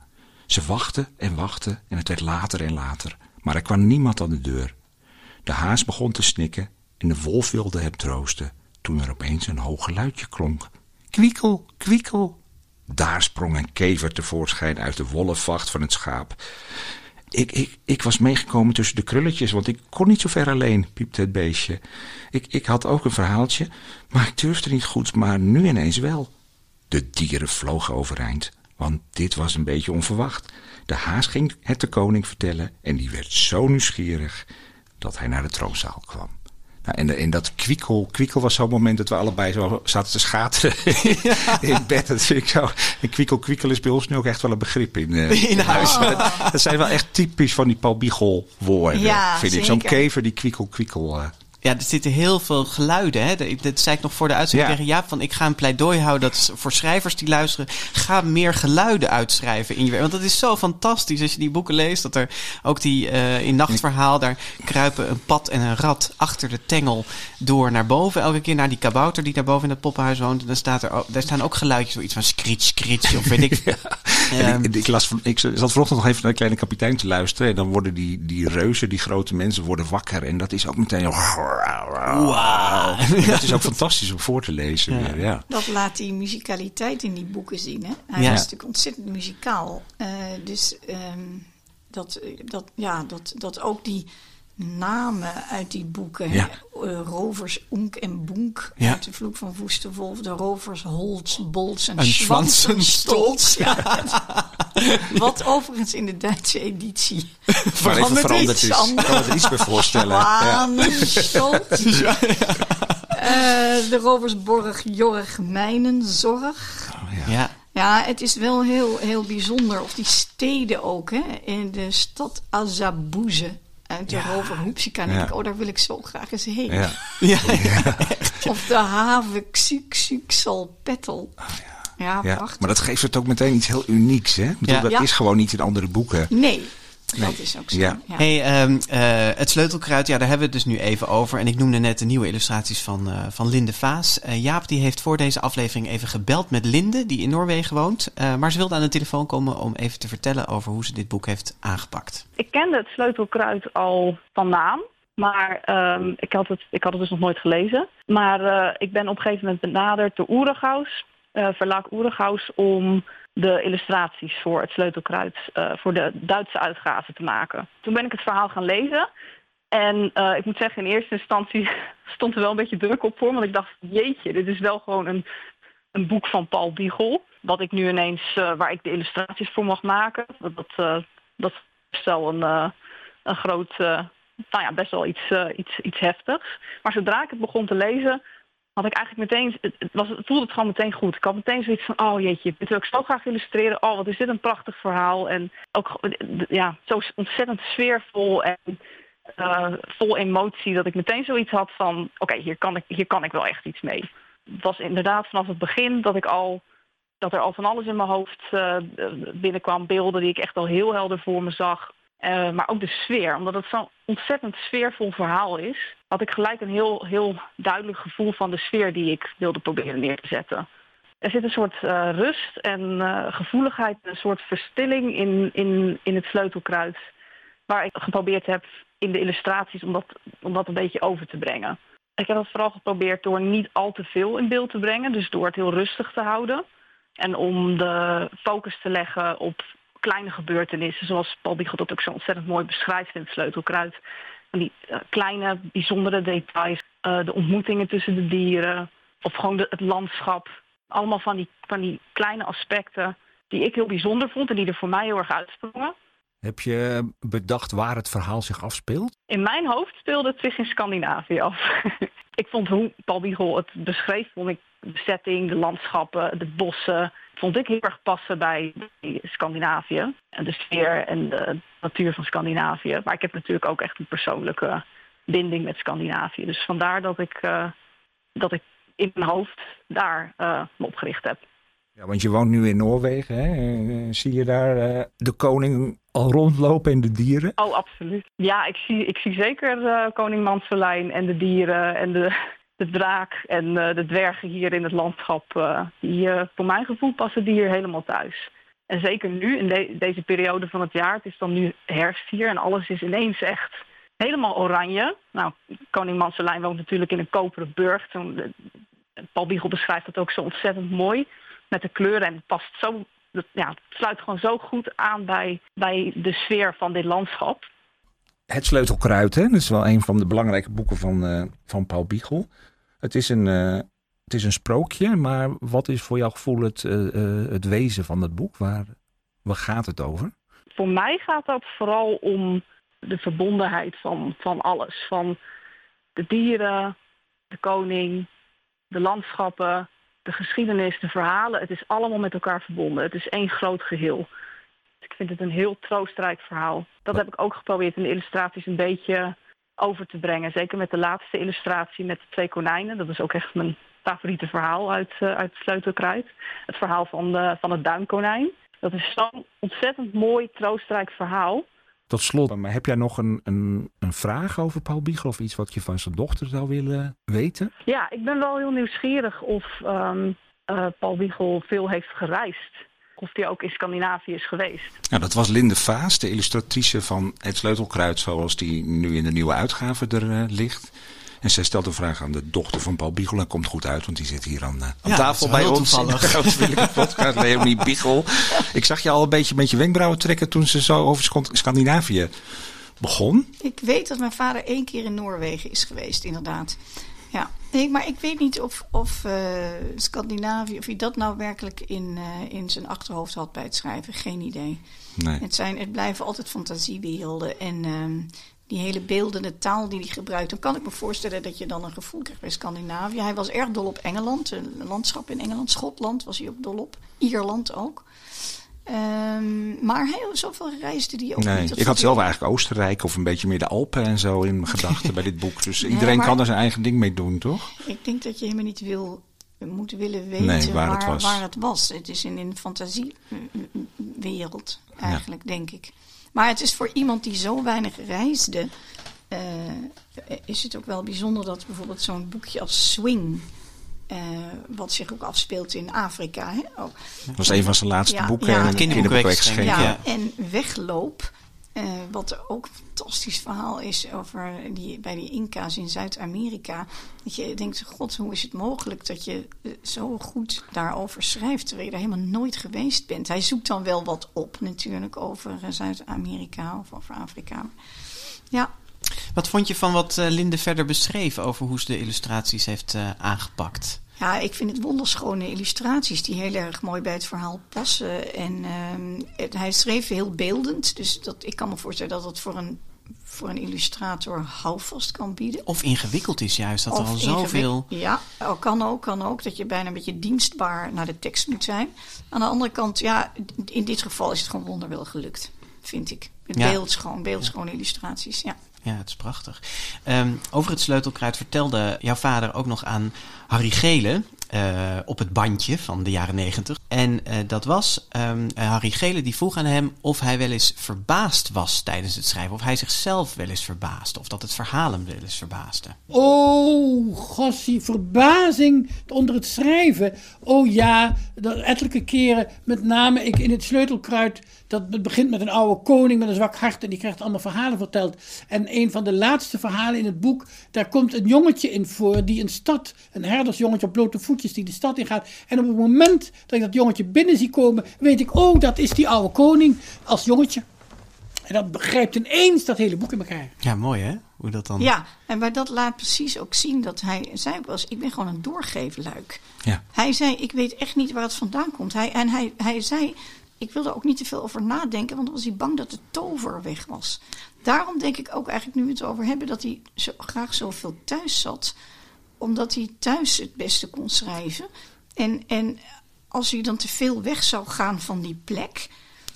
Ze wachten en wachten en het werd later en later. Maar er kwam niemand aan de deur. De haas begon te snikken en de wolf wilde hem troosten, toen er opeens een hoog geluidje klonk. Kwiekel, kwiekel. Daar sprong een kever tevoorschijn uit de wollen vacht van het schaap. Ik, ik, ik was meegekomen tussen de krulletjes, want ik kon niet zo ver alleen, piepte het beestje. Ik, ik had ook een verhaaltje, maar ik durfde niet goed, maar nu ineens wel. De dieren vlogen overeind, want dit was een beetje onverwacht. De haas ging het de koning vertellen en die werd zo nieuwsgierig dat hij naar de troonzaal kwam. Nou, en, en dat kwiekel, kwiekel was zo'n moment dat we allebei zo zaten te schateren in bed. Dat vind ik zo. En kwiekel, kwiekel is bij ons nu ook echt wel een begrip in, uh, in huis. Dat, zijn wel echt typisch van die Paul Biegel woorden, ja, vind ik. Zo'n kever die kwiekel, kwiekel... Uh, ja, er zitten heel veel geluiden. Hè? Dat, zei ik nog voor de uitzending tegen Jaap. Van ik ga een pleidooi houden dat voor schrijvers die luisteren. Ga meer geluiden uitschrijven in je werk. Want dat is zo fantastisch als je die boeken leest. Dat er ook die uh, in Nachtverhaal. Daar kruipen een pad en een rat achter de tengel door naar boven. Elke keer naar die kabouter die daar boven in het poppenhuis woont. En dan staat er, daar staan ook geluidjes. Zoiets van screech, screech of weet ik. ja. ik, ik, las van, ik zat vanochtend nog even naar de kleine kapitein te luisteren. En dan worden die, die reuzen, die grote mensen, worden wakker. En dat is ook meteen... Wauw. Dat is ook fantastisch om voor te lezen. Ja. Weer, ja. Dat laat die muzikaliteit in die boeken zien. Hè? Hij ja. is natuurlijk ontzettend muzikaal. Uh, dus um, dat, dat, ja, dat, dat ook die namen uit die boeken. Ja. Uh, rovers Oenk en Boenk ja. uit de Vloek van Woestenwolf. De rovers Holz, Bolz en, en Schwanzenstolz. Ja. Wat overigens in de Duitse editie veranderd, veranderd is. Ik kan me er iets bij voorstellen. Ja. ja. Uh, de rovers Borg, Jorg, Mijnenzorg. Oh, ja. ja. Ja, het is wel heel, heel bijzonder. Of die steden ook. Hè? In de stad Azabuze uit de ja. En ik, oh, daar wil ik zo graag eens heen. Ja. ja. of de haven Xuxuxalpettel. Oh, ja. Ja, prachtig. Maar dat geeft het ook meteen iets heel unieks, hè? Bedoel, dat is gewoon niet in andere boeken. Nee. Dat is ook zo. Ja. Hey, ehm, eh, het sleutelkruid, ja, daar hebben we het dus nu even over. En ik noemde net de nieuwe illustraties van, uh, van Linde Vaas. Uh, Jaap die heeft voor deze aflevering even gebeld met Linde, die in Noorwegen woont. maar ze wilde aan de telefoon komen om even te vertellen over hoe ze dit boek heeft aangepakt. Ik kende het sleutelkruid al van naam. Maar um, ik, had het, ik had het dus nog nooit gelezen. Maar ik ben op een gegeven moment benaderd door Oeregaus, verlaag Oeregaus, om de illustraties voor het sleutelkruid uh, voor de Duitse uitgave te maken. Toen ben ik het verhaal gaan lezen. En uh, ik moet zeggen, in eerste instantie stond er wel een beetje druk op voor. Want ik dacht, jeetje, dit is wel gewoon een, een boek van Paul Biegel. Wat ik nu ineens, uh, waar ik de illustraties voor mag maken. Dat, dat, dat is wel een, een groot, nou ja, best wel iets, iets, iets heftigs. Maar zodra ik het begon te lezen, had ik eigenlijk meteen, het, was, het voelde het gewoon meteen goed. Ik had meteen zoiets van, oh jeetje, dit wil ik zo graag illustreren. Oh, wat is dit een prachtig verhaal. En ook ja, zo ontzettend sfeervol en uh, vol emotie dat ik meteen zoiets had van, oké, hier kan ik hier kan ik wel echt iets mee. Het was inderdaad vanaf het begin dat ik al, dat er al van alles in mijn hoofd uh, binnenkwam. Beelden die ik echt al heel helder voor me zag. Maar ook de sfeer, omdat het zo'n ontzettend sfeervol verhaal is, had ik gelijk een heel, heel duidelijk gevoel van de sfeer die ik wilde proberen neer te zetten. Er zit een soort uh, rust en uh, gevoeligheid, een soort verstilling in, in, in het sleutelkruid, waar ik geprobeerd heb in de illustraties om dat, om dat een beetje over te brengen. Ik heb dat vooral geprobeerd door niet al te veel in beeld te brengen, dus door het heel rustig te houden. En om de focus te leggen op kleine gebeurtenissen, zoals Paul Biegel dat ook zo ontzettend mooi beschrijft in het sleutelkruid. Die uh, kleine, bijzondere details, uh, de ontmoetingen tussen de dieren of gewoon de, het landschap. Allemaal van die, van die kleine aspecten die ik heel bijzonder vond en die er voor mij heel erg uitsprongen. Heb je bedacht waar het verhaal zich afspeelt? In mijn hoofd speelde het zich in Scandinavië af. ik vond hoe Paul Biegel het beschreef, vond ik de setting, de landschappen, de bossen, vond ik heel erg passen bij Scandinavië. En de sfeer en de natuur van Scandinavië. Maar ik heb natuurlijk ook echt een persoonlijke binding met Scandinavië. Dus vandaar dat ik, uh, dat ik in mijn hoofd daar uh, me op gericht heb. Ja, want je woont nu in Noorwegen. Hè? Eh, zie je daar de koning al rondlopen en de dieren? Oh, absoluut. Ja, ik zie, ik zie zeker koning Manselijn en de dieren en de, de draak en uh, de dwergen hier in het landschap, uh, die uh, voor mijn gevoel passen die hier helemaal thuis. En zeker nu, in de deze periode van het jaar, het is dan nu herfst hier en alles is ineens echt helemaal oranje. Nou, koning Manselijn woont natuurlijk in een koperen burcht. Paul Biegel beschrijft dat ook zo ontzettend mooi met de kleuren en het past zo, ja, het sluit gewoon zo goed aan bij, bij de sfeer van dit landschap. Het Sleutelkruid, hè? dat is wel een van de belangrijke boeken van, van Paul Biegel. Het is een, uh, het is een sprookje, maar wat is voor jouw gevoel het, uh, het wezen van het boek? Waar, waar gaat het over? Voor mij gaat dat vooral om de verbondenheid van, van alles. Van de dieren, de koning, de landschappen, de geschiedenis, de verhalen. Het is allemaal met elkaar verbonden. Het is één groot geheel. Ik vind het een heel troostrijk verhaal. Dat heb ik ook geprobeerd in de illustraties een beetje over te brengen. Zeker met de laatste illustratie met de twee konijnen. Dat is ook echt mijn favoriete verhaal uit, uh, uit Sleutelkruid. Het verhaal van, de, van het duinkonijn. Dat is zo'n ontzettend mooi, troostrijk verhaal. Tot slot, maar heb jij nog een, een, een vraag over Paul Biegel of iets wat je van zijn dochter zou willen weten? Ja, ik ben wel heel nieuwsgierig of um, uh, Paul Biegel veel heeft gereisd of die ook in Scandinavië is geweest. Nou, dat was Linde Vaas, de illustratrice van Het Sleutelkruid zoals die nu in de nieuwe uitgave er uh, ligt. En zij stelt een vraag aan de dochter van Paul Biegel. En komt goed uit, want die zit hier aan, uh, aan ja, tafel bij ons. Toevallig. podcast, Leonie Biegel. Ik zag je al een beetje met je wenkbrauwen trekken toen ze zo over Scandinavië begon. Ik weet dat mijn vader één keer in Noorwegen is geweest, inderdaad. Ja, nee, maar ik weet niet of, of uh, Scandinavië, of hij dat nou werkelijk in, uh, in zijn achterhoofd had bij het schrijven. Geen idee. Nee. Het, zijn, het blijven altijd fantasiebeelden. En um, die hele beeldende taal die hij gebruikt. Dan kan ik me voorstellen dat je dan een gevoel krijgt bij Scandinavië. Hij was erg dol op Engeland. Een landschap in Engeland. Schotland was hij ook dol op. Ierland ook. Um, maar heel zoveel reisde die ook nee, niet. Ik had zelf eigenlijk Oostenrijk of een beetje meer de Alpen en zo in mijn gedachten bij dit boek. Dus nee, iedereen kan er zijn eigen ding mee doen, toch? Ik denk dat je helemaal niet wil, moet willen weten nee, waar, waar, het was. waar het was. Het is in een fantasiewereld wereld, eigenlijk, denk ik. Maar het is voor iemand die zo weinig reisde, uh, is het ook wel bijzonder dat bijvoorbeeld zo'n boekje als Swing. Uh, wat zich ook afspeelt in Afrika. Hè? Oh. Dat was een van zijn laatste boeken. Ja, kinderboek geschenkt. Ja, ja, en Wegloop. Uh, wat ook een fantastisch verhaal is over die, bij die Inca's in Zuid-Amerika. Dat je denkt, god, hoe is het mogelijk dat je zo goed daarover schrijft... terwijl je daar helemaal nooit geweest bent. Hij zoekt dan wel wat op natuurlijk over Zuid-Amerika of over Afrika. Ja, wat vond je van wat uh, Linde verder beschreef over hoe ze de illustraties heeft uh, aangepakt? Ja, ik vind het wonderschone illustraties die heel erg mooi bij het verhaal passen. En het, hij schreef heel beeldend, dus dat, ik kan me voorstellen dat het voor een, voor een illustrator houvast kan bieden. Of ingewikkeld is juist, dat of er al zoveel... Ja, oh, kan ook, kan ook, dat je bijna een beetje dienstbaar naar de tekst moet zijn. Aan de andere kant, ja, in dit geval is het gewoon wonderwel gelukt, vind ik. Het ja. beeldschoon, illustraties, ja. Ja, het is prachtig. Um, over het sleutelkruid vertelde jouw vader ook nog aan Harry Gele. Uh, op het bandje van de jaren negentig. En uh, dat was um, Harry Gele die vroeg aan hem of hij wel eens verbaasd was tijdens het schrijven. Of hij zichzelf wel eens verbaasde. Of dat het verhaal hem wel eens verbaasde. Oh, gossie, verbazing onder het schrijven. Oh ja, dat ettelijke keren. Met name ik in het sleutelkruid. Dat begint met een oude koning met een zwak hart. En die krijgt allemaal verhalen verteld. En een van de laatste verhalen in het boek. Daar komt een jongetje in voor die een stad. Een herdersjongetje op blote die de stad in gaat. En op het moment dat ik dat jongetje binnen zie komen, weet ik, oh, dat is die oude koning als jongetje. En dat begrijpt ineens dat hele boek in elkaar. Ja, mooi hè? Hoe dat dan... Ja, en maar dat laat precies ook zien dat hij zei eens, ik ben gewoon een doorgeefluik. Ja. Hij zei, ik weet echt niet waar het vandaan komt. Hij, en hij, hij zei, ik wilde ook niet te veel over nadenken, want dan was hij bang dat de tover weg was. Daarom denk ik ook eigenlijk, nu we het over hebben, dat hij zo, graag zoveel thuis zat omdat hij thuis het beste kon schrijven. En, en als hij dan te veel weg zou gaan van die plek.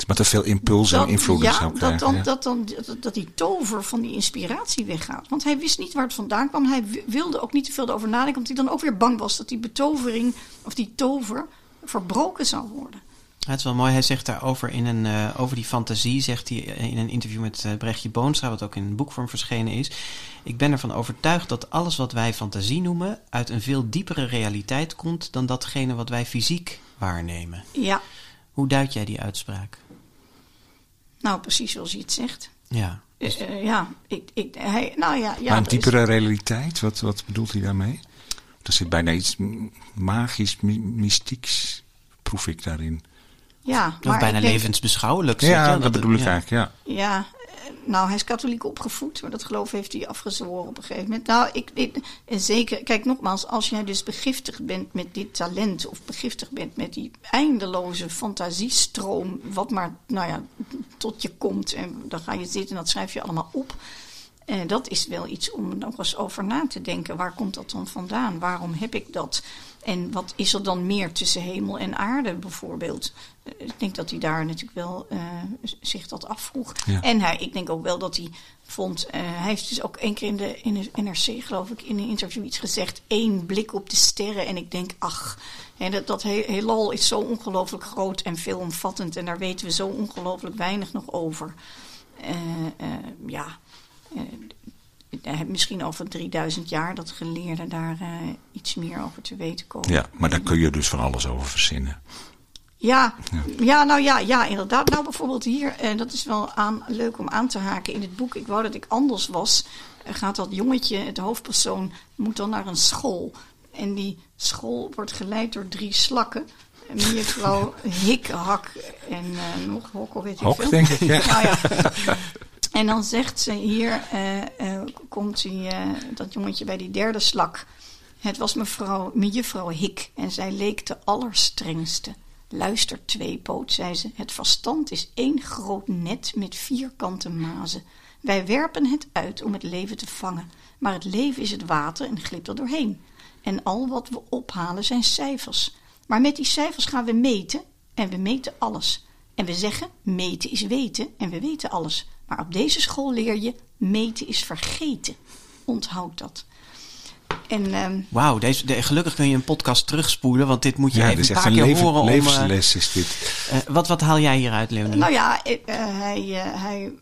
Maar te veel impulsen en invloeden ja, zou krijgen. Dat, dan, dat, dan, dat, dat die tover van die inspiratie weggaat. Want hij wist niet waar het vandaan kwam. Hij wilde ook niet te veel erover nadenken. Omdat hij dan ook weer bang was dat die betovering of die tover verbroken zou worden. Het is wel mooi. Hij zegt daarover in een, uh, over die fantasie, zegt hij in een interview met uh, Brechtje Boonstra, wat ook in een boekvorm verschenen is. Ik ben ervan overtuigd dat alles wat wij fantasie noemen uit een veel diepere realiteit komt dan datgene wat wij fysiek waarnemen. Ja. Hoe duid jij die uitspraak? Nou, precies zoals je het zegt. Ja. Uh, ja, ik, ik, hij, nou ja, ja. Maar een diepere is... realiteit, wat, wat bedoelt hij daarmee? Er zit bijna iets magisch, mystieks, proef ik daarin. Ja, of bijna denk... levensbeschouwelijk. Ja, dat, dat bedoel ik eigenlijk, ja. Ja, nou, hij is katholiek opgevoed, maar dat geloof heeft hij afgezworen op een gegeven moment. Nou, ik, ik en zeker, kijk nogmaals, als jij dus begiftigd bent met dit talent, of begiftigd bent met die eindeloze fantasiestroom, wat maar, nou ja, tot je komt, en dan ga je zitten en dat schrijf je allemaal op. En dat is wel iets om nog eens over na te denken. Waar komt dat dan vandaan? Waarom heb ik dat? En wat is er dan meer tussen hemel en aarde bijvoorbeeld? Eh, ik denk dat hij daar natuurlijk wel uh, zich dat afvroeg. En hij, ik denk ook wel dat hij vond. Uh, hij heeft dus ook één keer in de, in de NRC, geloof ik, in een interview iets gezegd. Eén blik op de sterren. En ik denk, ach, hè, dat, dat heelal is zo ongelooflijk groot en veelomvattend. En daar weten we zo ongelooflijk weinig nog over. ja. Misschien over 3000 jaar dat geleerden daar iets meer over te weten komen. Ja, maar daar kun je dus van alles over verzinnen. Ja, ja. nou ja, ja, inderdaad. Nou, bijvoorbeeld hier, en dat is wel aan, leuk om aan te haken in het boek. Ik wou dat ik anders was. Gaat dat jongetje, het hoofdpersoon, moet dan naar een school. En die school wordt geleid door drie slakken. Mevrouw Hikhak en uh, nog Hokkel, weet ik Hok, veel. denk ik, ja. Nou ja. En dan zegt ze hier, uh, uh, komt die, dat jongetje bij die derde slak. Het was mevrouw, mejuffrouw Hik en zij leek de allerstrengste. Luister, tweepoot, zei ze, het verstand is één groot net met vierkante mazen. Wij werpen het uit om het leven te vangen, maar het leven is het water en glipt er doorheen. En al wat we ophalen zijn cijfers. Maar met die cijfers gaan we meten en we meten alles. En we zeggen, meten is weten en we weten alles. Maar op deze school leer je, meten is vergeten. Onthoud dat. En, ehm, Wauw, deze, de, gelukkig kun je een podcast terugspoelen, want dit moet je Ja, even dit is een echt paar een keer leven, horen. om, eh, levensles is dit. eh, wat, wat haal jij hieruit, Leonie? Nou ja, eh, eh, hij, eh, hij,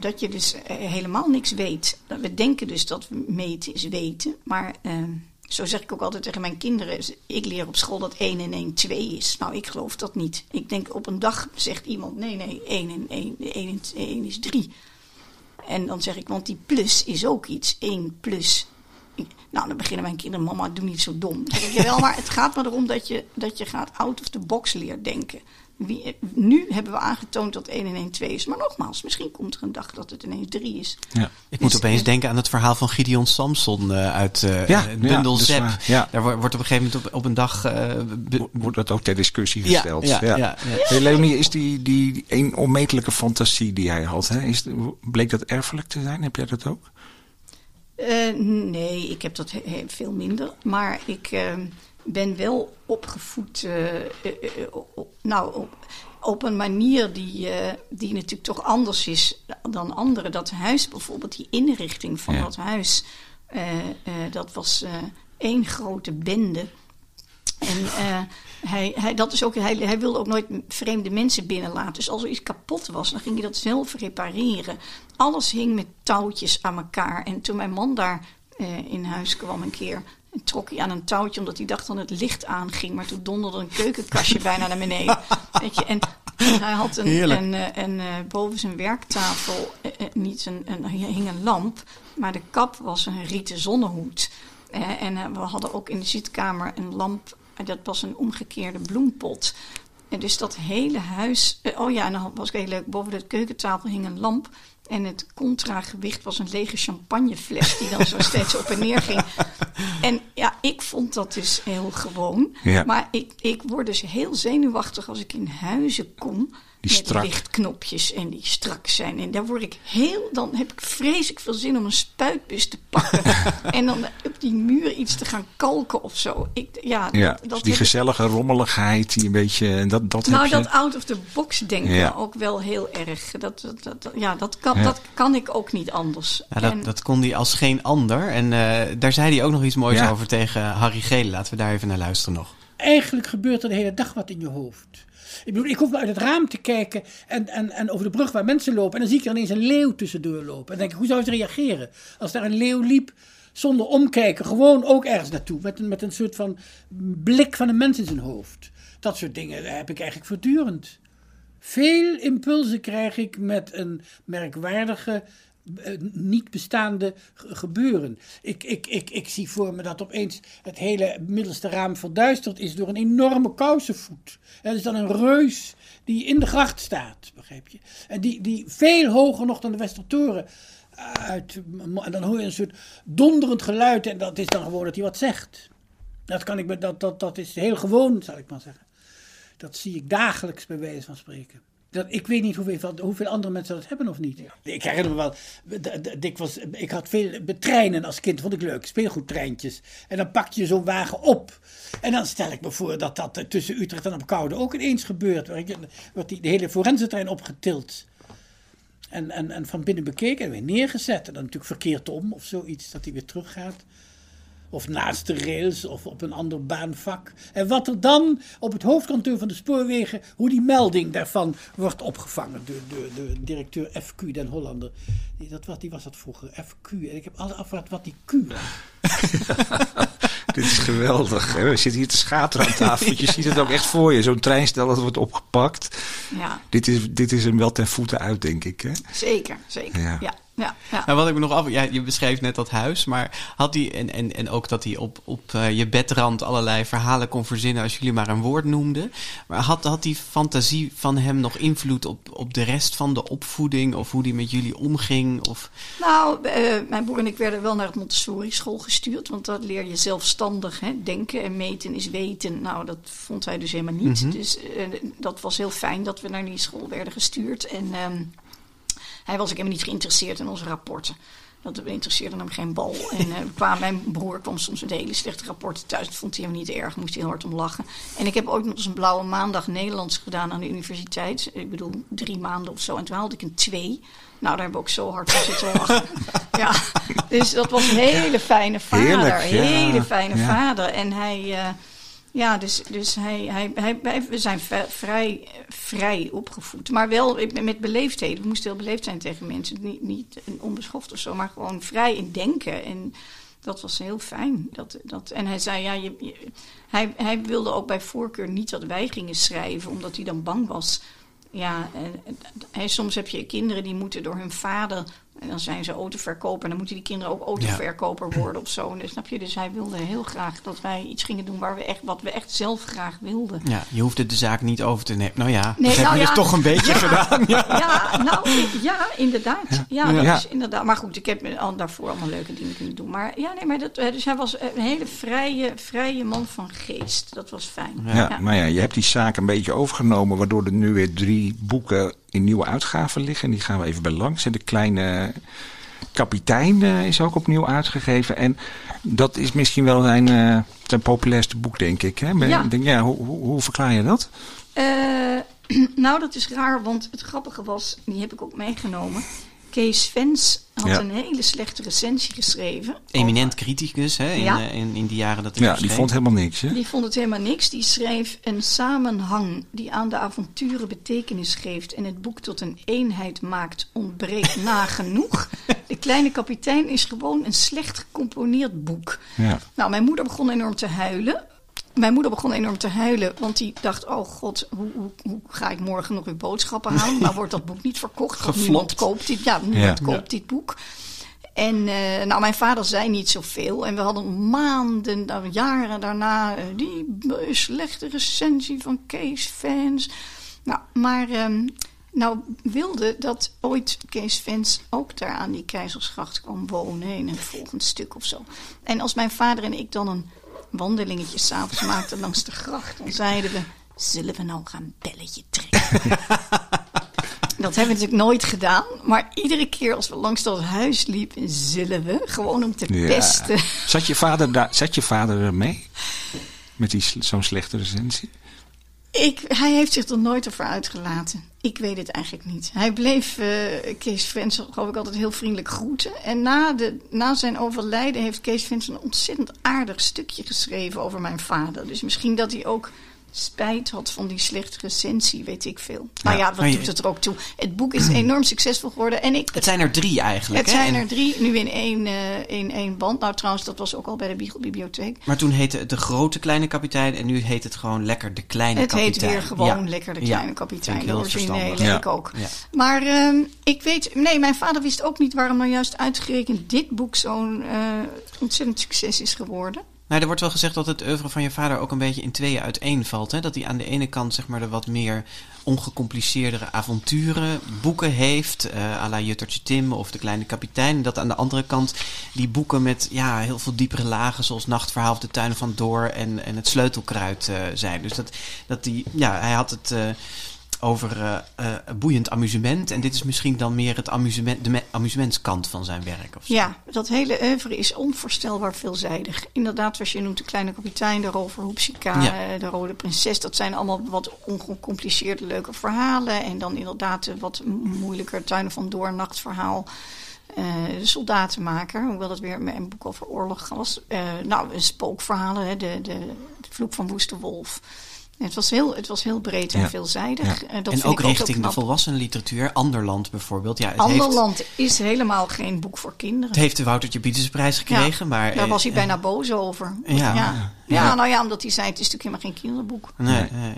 dat je dus helemaal niks weet. Dat We denken dus dat meten is weten. Maar eh, zo zeg ik ook altijd tegen mijn kinderen. Ik leer op school dat 1 en 1 2 is. Nou, ik geloof dat niet. Ik denk op een dag zegt iemand: nee, nee, 1 en 1, 1, en 1 is 3. En dan zeg ik, want die plus is ook iets. 1 plus. Nou, dan beginnen mijn kinderen, mama, doe niet zo dom. Dan zeg ik, jawel, maar het gaat maar erom dat je, dat je gaat out of the box leert denken. Wie, nu hebben we aangetoond dat 1 en 1 2 is. Maar nogmaals, misschien komt er een dag dat het ineens 3 is. Ja. Ik moet Dus, opeens eh, denken aan het verhaal van Gideon Samson eh, uit eh Ja, bundel ja, Zep. ja. Daar wo- wordt op een gegeven moment op, op een dag... eh, Wordt dat ook ter discussie ja, gesteld? ja, ja, ja. Hey, Leonie, is die, die een onmetelijke fantasie die hij had, hè, is, bleek dat erfelijk te zijn? Heb jij dat ook? Eh, nee, ik heb dat veel minder. Maar ik ben wel opgevoed. eh, eh, eh, nou, op, op een manier die, die natuurlijk toch anders is dan anderen. Dat huis bijvoorbeeld, die inrichting van Ja. dat huis, dat was één grote bende. En hij, hij, dat is ook, hij, hij wilde ook nooit vreemde mensen binnenlaten. Dus als er iets kapot was, dan ging hij dat zelf repareren. Alles hing met touwtjes aan elkaar. En toen mijn man daar in huis kwam een keer... en trok hij aan een touwtje omdat hij dacht dat het licht aanging. Maar toen donderde een keukenkastje bijna naar beneden. Weet je, en hij had een, een, eh, een, eh, boven zijn werktafel eh, niet een, een, hing een lamp... maar de kap was een rieten zonnehoed... Eh, en we hadden ook in de zitkamer een lamp. dat was een omgekeerde bloempot. En dus dat hele huis. eh, oh ja, en dan was ik heel leuk. Boven de keukentafel hing een lamp. En het contragewicht was een lege champagnefles. die dan zo steeds op en neer ging. En ja, ik vond dat dus heel gewoon. Ja. Maar ik, ik word dus heel zenuwachtig als ik in huizen kom. Die met strak. lichtknopjes en die strak zijn. En daar word ik heel. Dan heb ik vreselijk veel zin om een spuitbus te pakken. en dan op die muur iets te gaan kalken of zo. Ik, ja, Ja, dat, dus dat die ik- gezellige rommeligheid, die een beetje, dat, dat nou, heb je. dat out of the box denken Ja. ook wel heel erg. Dat, dat, dat, dat- ja, dat kan, Ja. dat kan ik ook niet anders. Ja, dat, En- dat kon hij als geen ander. En eh, daar zei hij ook nog iets moois Ja. over tegen Harry Gele. Laten we daar even naar luisteren nog. Eigenlijk gebeurt er de hele dag wat in je hoofd. Ik bedoel, ik hoef maar uit het raam te kijken en, en, en over de brug waar mensen lopen. En dan zie ik er ineens een leeuw tussendoor lopen. En denk ik, hoe zou ze reageren als daar een leeuw liep zonder omkijken? Gewoon ook ergens naartoe. Met een, met een soort van blik van een mens in zijn hoofd. Dat soort dingen heb ik eigenlijk voortdurend. Veel impulsen krijg ik met een merkwaardige, niet bestaande ge- gebeuren. Ik, ik, ik, ik zie voor me dat opeens het hele middelste raam verduisterd is door een enorme kousenvoet. Het is dan een reus die in de gracht staat, begrijp je? En die, die veel hoger nog dan de Westertoren uit. En dan hoor je een soort donderend geluid en dat is dan gewoon dat hij wat zegt. Dat, kan ik, dat, dat, dat is heel gewoon, zal ik maar zeggen. Dat zie ik dagelijks bij wijze van spreken. Dat, ik weet niet hoeveel, hoeveel andere mensen dat hebben of niet. Ik herinner me wel, d- dikwijls, ik had veel treinen als kind, vond ik leuk, speelgoedtreintjes. En dan pak je zo'n wagen op. En dan stel ik me voor dat dat eh, tussen Utrecht en Koude ook ineens gebeurt. Wordt die, de hele forensentrein opgetild. En, en, en van binnen bekeken en weer neergezet. En dan natuurlijk verkeerd om of zoiets, dat hij weer teruggaat. Of naast de rails of op een ander baanvak. En wat er dan op het hoofdkantoor van de spoorwegen, hoe die melding daarvan wordt opgevangen door, door, door directeur FQ, den Hollander. Die, dat was, die was dat vroeger, FQ. En ik heb altijd afgevraagd wat die Q was. Dit is geweldig. Hè? We zitten hier te schateren aan tafel. Je ziet het ook echt voor je. Zo'n treinstel dat wordt opgepakt. ja, Dit is, dit is hem wel ten voeten uit, denk ik. Hè? zeker, zeker. Ja. Ja, ja. Nou, wat ik me nog af... Ja, je beschreef net dat huis, maar had hij... En, en, en ook dat hij op, op eh, je bedrand allerlei verhalen kon verzinnen als jullie maar een woord noemden. Maar had, had die fantasie van hem nog invloed op, op de rest van de opvoeding? Of hoe die met jullie omging? Of... Nou, eh, mijn broer en ik werden wel naar het Montessori school gestuurd. Want dat leer je zelfstandig hè, denken en meten is weten. Nou, dat vond hij dus helemaal niet. Dus eh, dat was heel fijn dat we naar die school werden gestuurd. En ehm, hij was ook helemaal niet geïnteresseerd in onze rapporten. Dat interesseerde hem geen bal. En uh, qua mijn broer kwam soms met hele slechte rapporten thuis. Dat vond hij hem niet erg, moest hij heel hard om lachen. En ik heb ook nog eens een blauwe maandag Nederlands gedaan aan de universiteit. Ik bedoel, drie maanden of zo. En toen haalde ik een twee. Nou, daar hebben we ook zo hard voor zitten lachen. ja, dus dat was een hele fijne vader. Heerlijk, ja. Hele fijne Ja. vader. En hij... eh, ja, dus, dus hij, hij, hij, wij- we zijn vrij, vrij opgevoed. Maar wel met beleefdheden. We moesten heel beleefd zijn tegen mensen. Niet, niet onbeschoft of zo, maar gewoon vrij in denken. En dat was heel fijn. Dat, dat, en hij zei, ja, je, hij, hij wilde ook bij voorkeur niet dat wij gingen schrijven, omdat hij dan bang was. Ja, en- en soms heb je kinderen die moeten door hun vader... En dan zijn ze autoverkoper. En dan moeten die kinderen ook autoverkoper worden of zo. En dus, snap je? Dus hij wilde heel graag dat wij iets gingen doen waar we echt, wat we echt zelf graag wilden. Ja, je hoefde de zaak niet over te nemen. Nou ja, Nee, dat heb nou je ja. dus toch een beetje Ja. gedaan. Ja. Ja, nou, ja, inderdaad. Ja, dat is inderdaad. Maar goed, ik heb al daarvoor allemaal leuke dingen kunnen doen. Maar ja, nee, maar dat, eh, dus hij was een hele vrije, vrije man van geest. Dat was fijn. Ja, maar ja, je hebt die zaak een beetje overgenomen, waardoor er nu weer drie boeken in nieuwe uitgaven liggen. En die gaan we even bij langs. En de kleine kapitein eh, is ook opnieuw uitgegeven. En dat is misschien wel zijn, eh, zijn populairste boek, denk ik. Hè? Maar Ja. ik denk, ja, hoe, hoe, hoe verklaar je dat? Eh, nou, dat is raar, want het grappige was, die heb ik ook meegenomen. Kees Vens had Ja. een hele slechte recensie geschreven. Eminent criticus hè, in, Ja. eh, in, in die jaren dat hij Ja, die vond helemaal niks. Hè? Die vond het helemaal niks. Die schreef een samenhang die aan de avonturen betekenis geeft en het boek tot een eenheid maakt, ontbreekt nagenoeg. De kleine kapitein is gewoon een slecht gecomponeerd boek. Ja. Nou, mijn moeder begon enorm te huilen. Mijn moeder begon enorm te huilen, want die dacht: Oh god, hoe, hoe, hoe ga ik morgen nog weer boodschappen halen? Nou wordt dat boek niet verkocht, want niemand koopt dit, ja, niemand Ja. koopt dit boek. En eh, nou, mijn vader zei niet zoveel. En we hadden maanden, nou, jaren daarna, eh, die slechte recensie van Kees Fans. Nou, maar ehm, nou wilde dat ooit Kees Fans ook daar aan die Keizersgracht kwam wonen in een volgend stuk of zo. En als mijn vader en ik dan een wandelingetje s'avonds maakten langs de gracht, dan zeiden we: Zullen we nou gaan belletje trekken? Dat hebben we natuurlijk nooit gedaan. Maar iedere keer als we langs dat huis liepen, zullen we. Gewoon om te Ja. pesten. Zat je vader, daar, zat je vader er mee? Met zo'n slechte recensie? Ik, hij heeft zich er nooit over uitgelaten. Ik weet het eigenlijk niet. Hij bleef eh, Kees Vens, geloof ik, altijd heel vriendelijk groeten. En na, de, na zijn overlijden heeft Kees Vens een ontzettend aardig stukje geschreven over mijn vader. Dus misschien dat hij ook spijt had van die slechte recensie, weet ik veel. Nou ja, wat maar je- doet het er ook toe? Het boek is enorm succesvol geworden. En ik, Het zijn er drie eigenlijk. Het hè? zijn er drie, nu in één, eh, in één band. Nou, trouwens, dat was ook al bij de Biegelbibliotheek. Maar toen heette het de grote kleine kapitein en nu heet het gewoon lekker de kleine Het kapitein. heet weer gewoon Ja. lekker de Ja, kleine vind kapitein. ik De heel originele. Ja. ik ook. Maar ehm, ik weet, nee, mijn vader wist ook niet waarom nou juist uitgerekend dit boek zo'n eh, ontzettend succes is geworden. Nou, er wordt wel gezegd dat het oeuvre van je vader ook een beetje in tweeën uiteenvalt. Hè? Dat hij aan de ene kant zeg maar de wat meer ongecompliceerdere avonturen, boeken heeft, eh à la Juttertje Tim of De Kleine Kapitein. Dat aan de andere kant die boeken met ja, heel veel diepere lagen, zoals Nachtverhaal of De Tuinen van Door en, en Het Sleutelkruid eh, zijn. Dus dat, dat die, ja, hij had het... eh, over eh, eh, boeiend amusement. En dit is misschien dan meer het amusement, de me- amusementskant van zijn werk. Of zo. Ja, dat hele oeuvre is onvoorstelbaar veelzijdig. Inderdaad, zoals je noemt, de kleine kapitein, de Hoepsika, Ja. eh, de rode prinses. Dat zijn allemaal wat ongecompliceerde leuke verhalen. En dan inderdaad de wat mo- moeilijker tuinen van door, nachtverhaal. eh, de soldatenmaker, hoewel dat weer een boek over oorlog was. Nou, spookverhalen, hè, de, de, de vloek van Woeste Wolf. Het was heel, het was heel breed en Ja. veelzijdig. Eh, dat en ook richting de knap. volwassenenliteratuur. Anderland bijvoorbeeld. Ja, het, heeft, Anderland is helemaal geen boek voor kinderen. het heeft de Woutertje Pietersprijs gekregen. maar, Daar was hij eh, bijna boos over. Ja. Ja. Ja. Ja. nou ja, omdat hij zei: het is natuurlijk helemaal geen kinderboek. Nee, nee.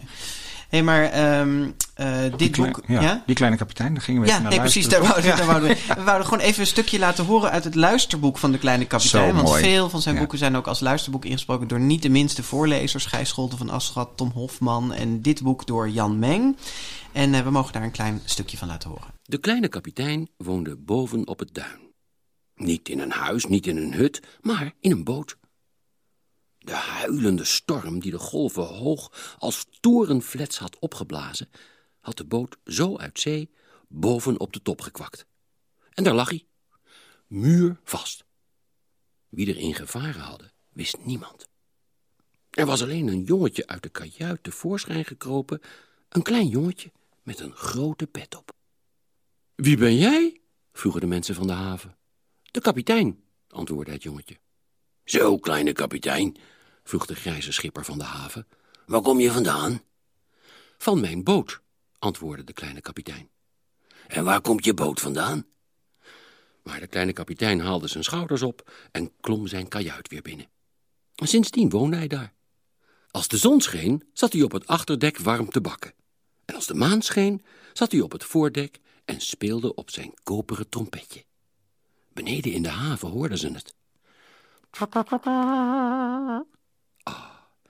Hé, maar ehm, eh, dit klein- boek... ja, ja? die kleine kapitein, daar gingen we Ja, even naar nee, precies. Daar wouden, daar wouden we, we wouden gewoon even een stukje laten horen uit het luisterboek van de Kleine Kapitein. Zo want mooi. veel van zijn Ja. boeken zijn ook als luisterboek ingesproken door niet de minste voorlezers. Gijs Scholten van Aschat, Tom Hofman en dit boek door Jan Meng. En eh, we mogen daar een klein stukje van laten horen. De kleine kapitein woonde boven op het duin. Niet in een huis, niet in een hut, maar in een boot. De huilende storm die de golven hoog als torenflets had opgeblazen, had de boot zo uit zee boven op de top gekwakt. En daar lag hij, muurvast. Wie er in gevaren hadden, wist niemand. Er was alleen een jongetje uit de kajuit tevoorschijn gekropen, een klein jongetje met een grote pet op. Wie ben jij? vroegen de mensen van de haven. De kapitein, antwoordde het jongetje. Zo, kleine kapitein, vroeg de grijze schipper van de haven. Waar kom je vandaan? Van mijn boot, antwoordde de kleine kapitein. En waar komt je boot vandaan? Maar de kleine kapitein haalde zijn schouders op en klom zijn kajuit weer binnen. sindsdien woonde hij daar. Als de zon scheen, zat hij op het achterdek warm te bakken. En als de maan scheen, zat hij op het voordek en speelde op zijn koperen trompetje. Beneden in de haven hoorden ze het.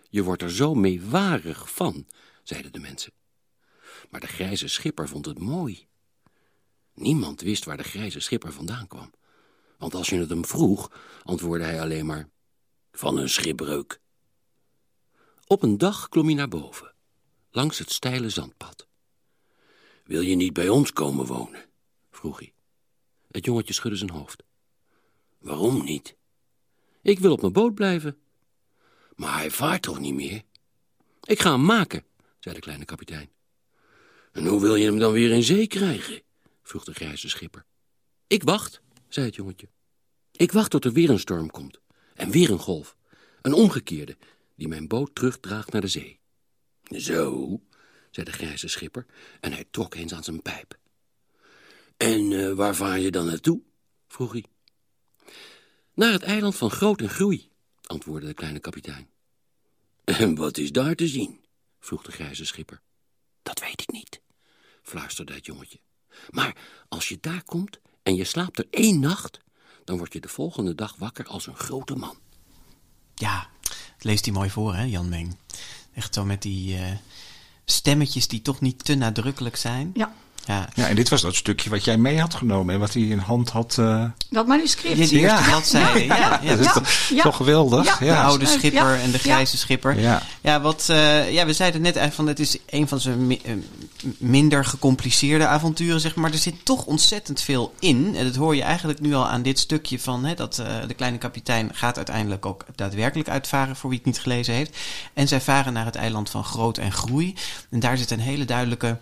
Je wordt er zo meewarig van, zeiden de mensen. Maar de grijze schipper vond het mooi. Niemand wist waar de grijze schipper vandaan kwam. Want als je het hem vroeg, antwoordde hij alleen maar... van een schipbreuk. Op een dag klom hij naar boven, langs het steile zandpad. Wil je niet bij ons komen wonen? vroeg hij. Het jongetje schudde zijn hoofd. Waarom niet? Ik wil op mijn boot blijven. Maar hij vaart toch niet meer? Ik ga hem maken, zei de kleine kapitein. En hoe wil je hem dan weer in zee krijgen? vroeg de grijze schipper. Ik wacht, zei het jongetje. Ik wacht tot er weer een storm komt. En weer een golf. Een omgekeerde, die mijn boot terugdraagt naar de zee. Zo, zei de grijze schipper, en hij trok eens aan zijn pijp. En uh, waar vaar je dan naartoe? vroeg hij. Naar het eiland van Groot en Groei, antwoordde de kleine kapitein. En wat is daar te zien? vroeg de grijze schipper. Dat weet ik niet, fluisterde het jongetje. Maar als je daar komt en je slaapt er één nacht, dan word je de volgende dag wakker als een grote man. Ja, het leest hij mooi voor, hè, Jan Meng. Echt zo met die uh, stemmetjes die toch niet te nadrukkelijk zijn. Ja. Ja. ja, en dit was dat stukje wat jij mee had genomen en wat hij in hand had. Uh... Dat manuscript. Ja, die eerste bladzijde. Ja, ja, ja, dat is toch, toch geweldig. Ja. De oude schipper en de grijze schipper. Ja, ja wat, uh, ja, we zeiden net van het is een van zijn mi minder gecompliceerde avonturen, zeg maar. Er zit toch ontzettend veel in. En dat hoor je eigenlijk nu al aan dit stukje van hè, dat uh, de kleine kapitein gaat uiteindelijk ook daadwerkelijk uitvaren, voor wie het niet gelezen heeft. En zij varen naar het eiland van Groot en Groei. En daar zit een hele duidelijke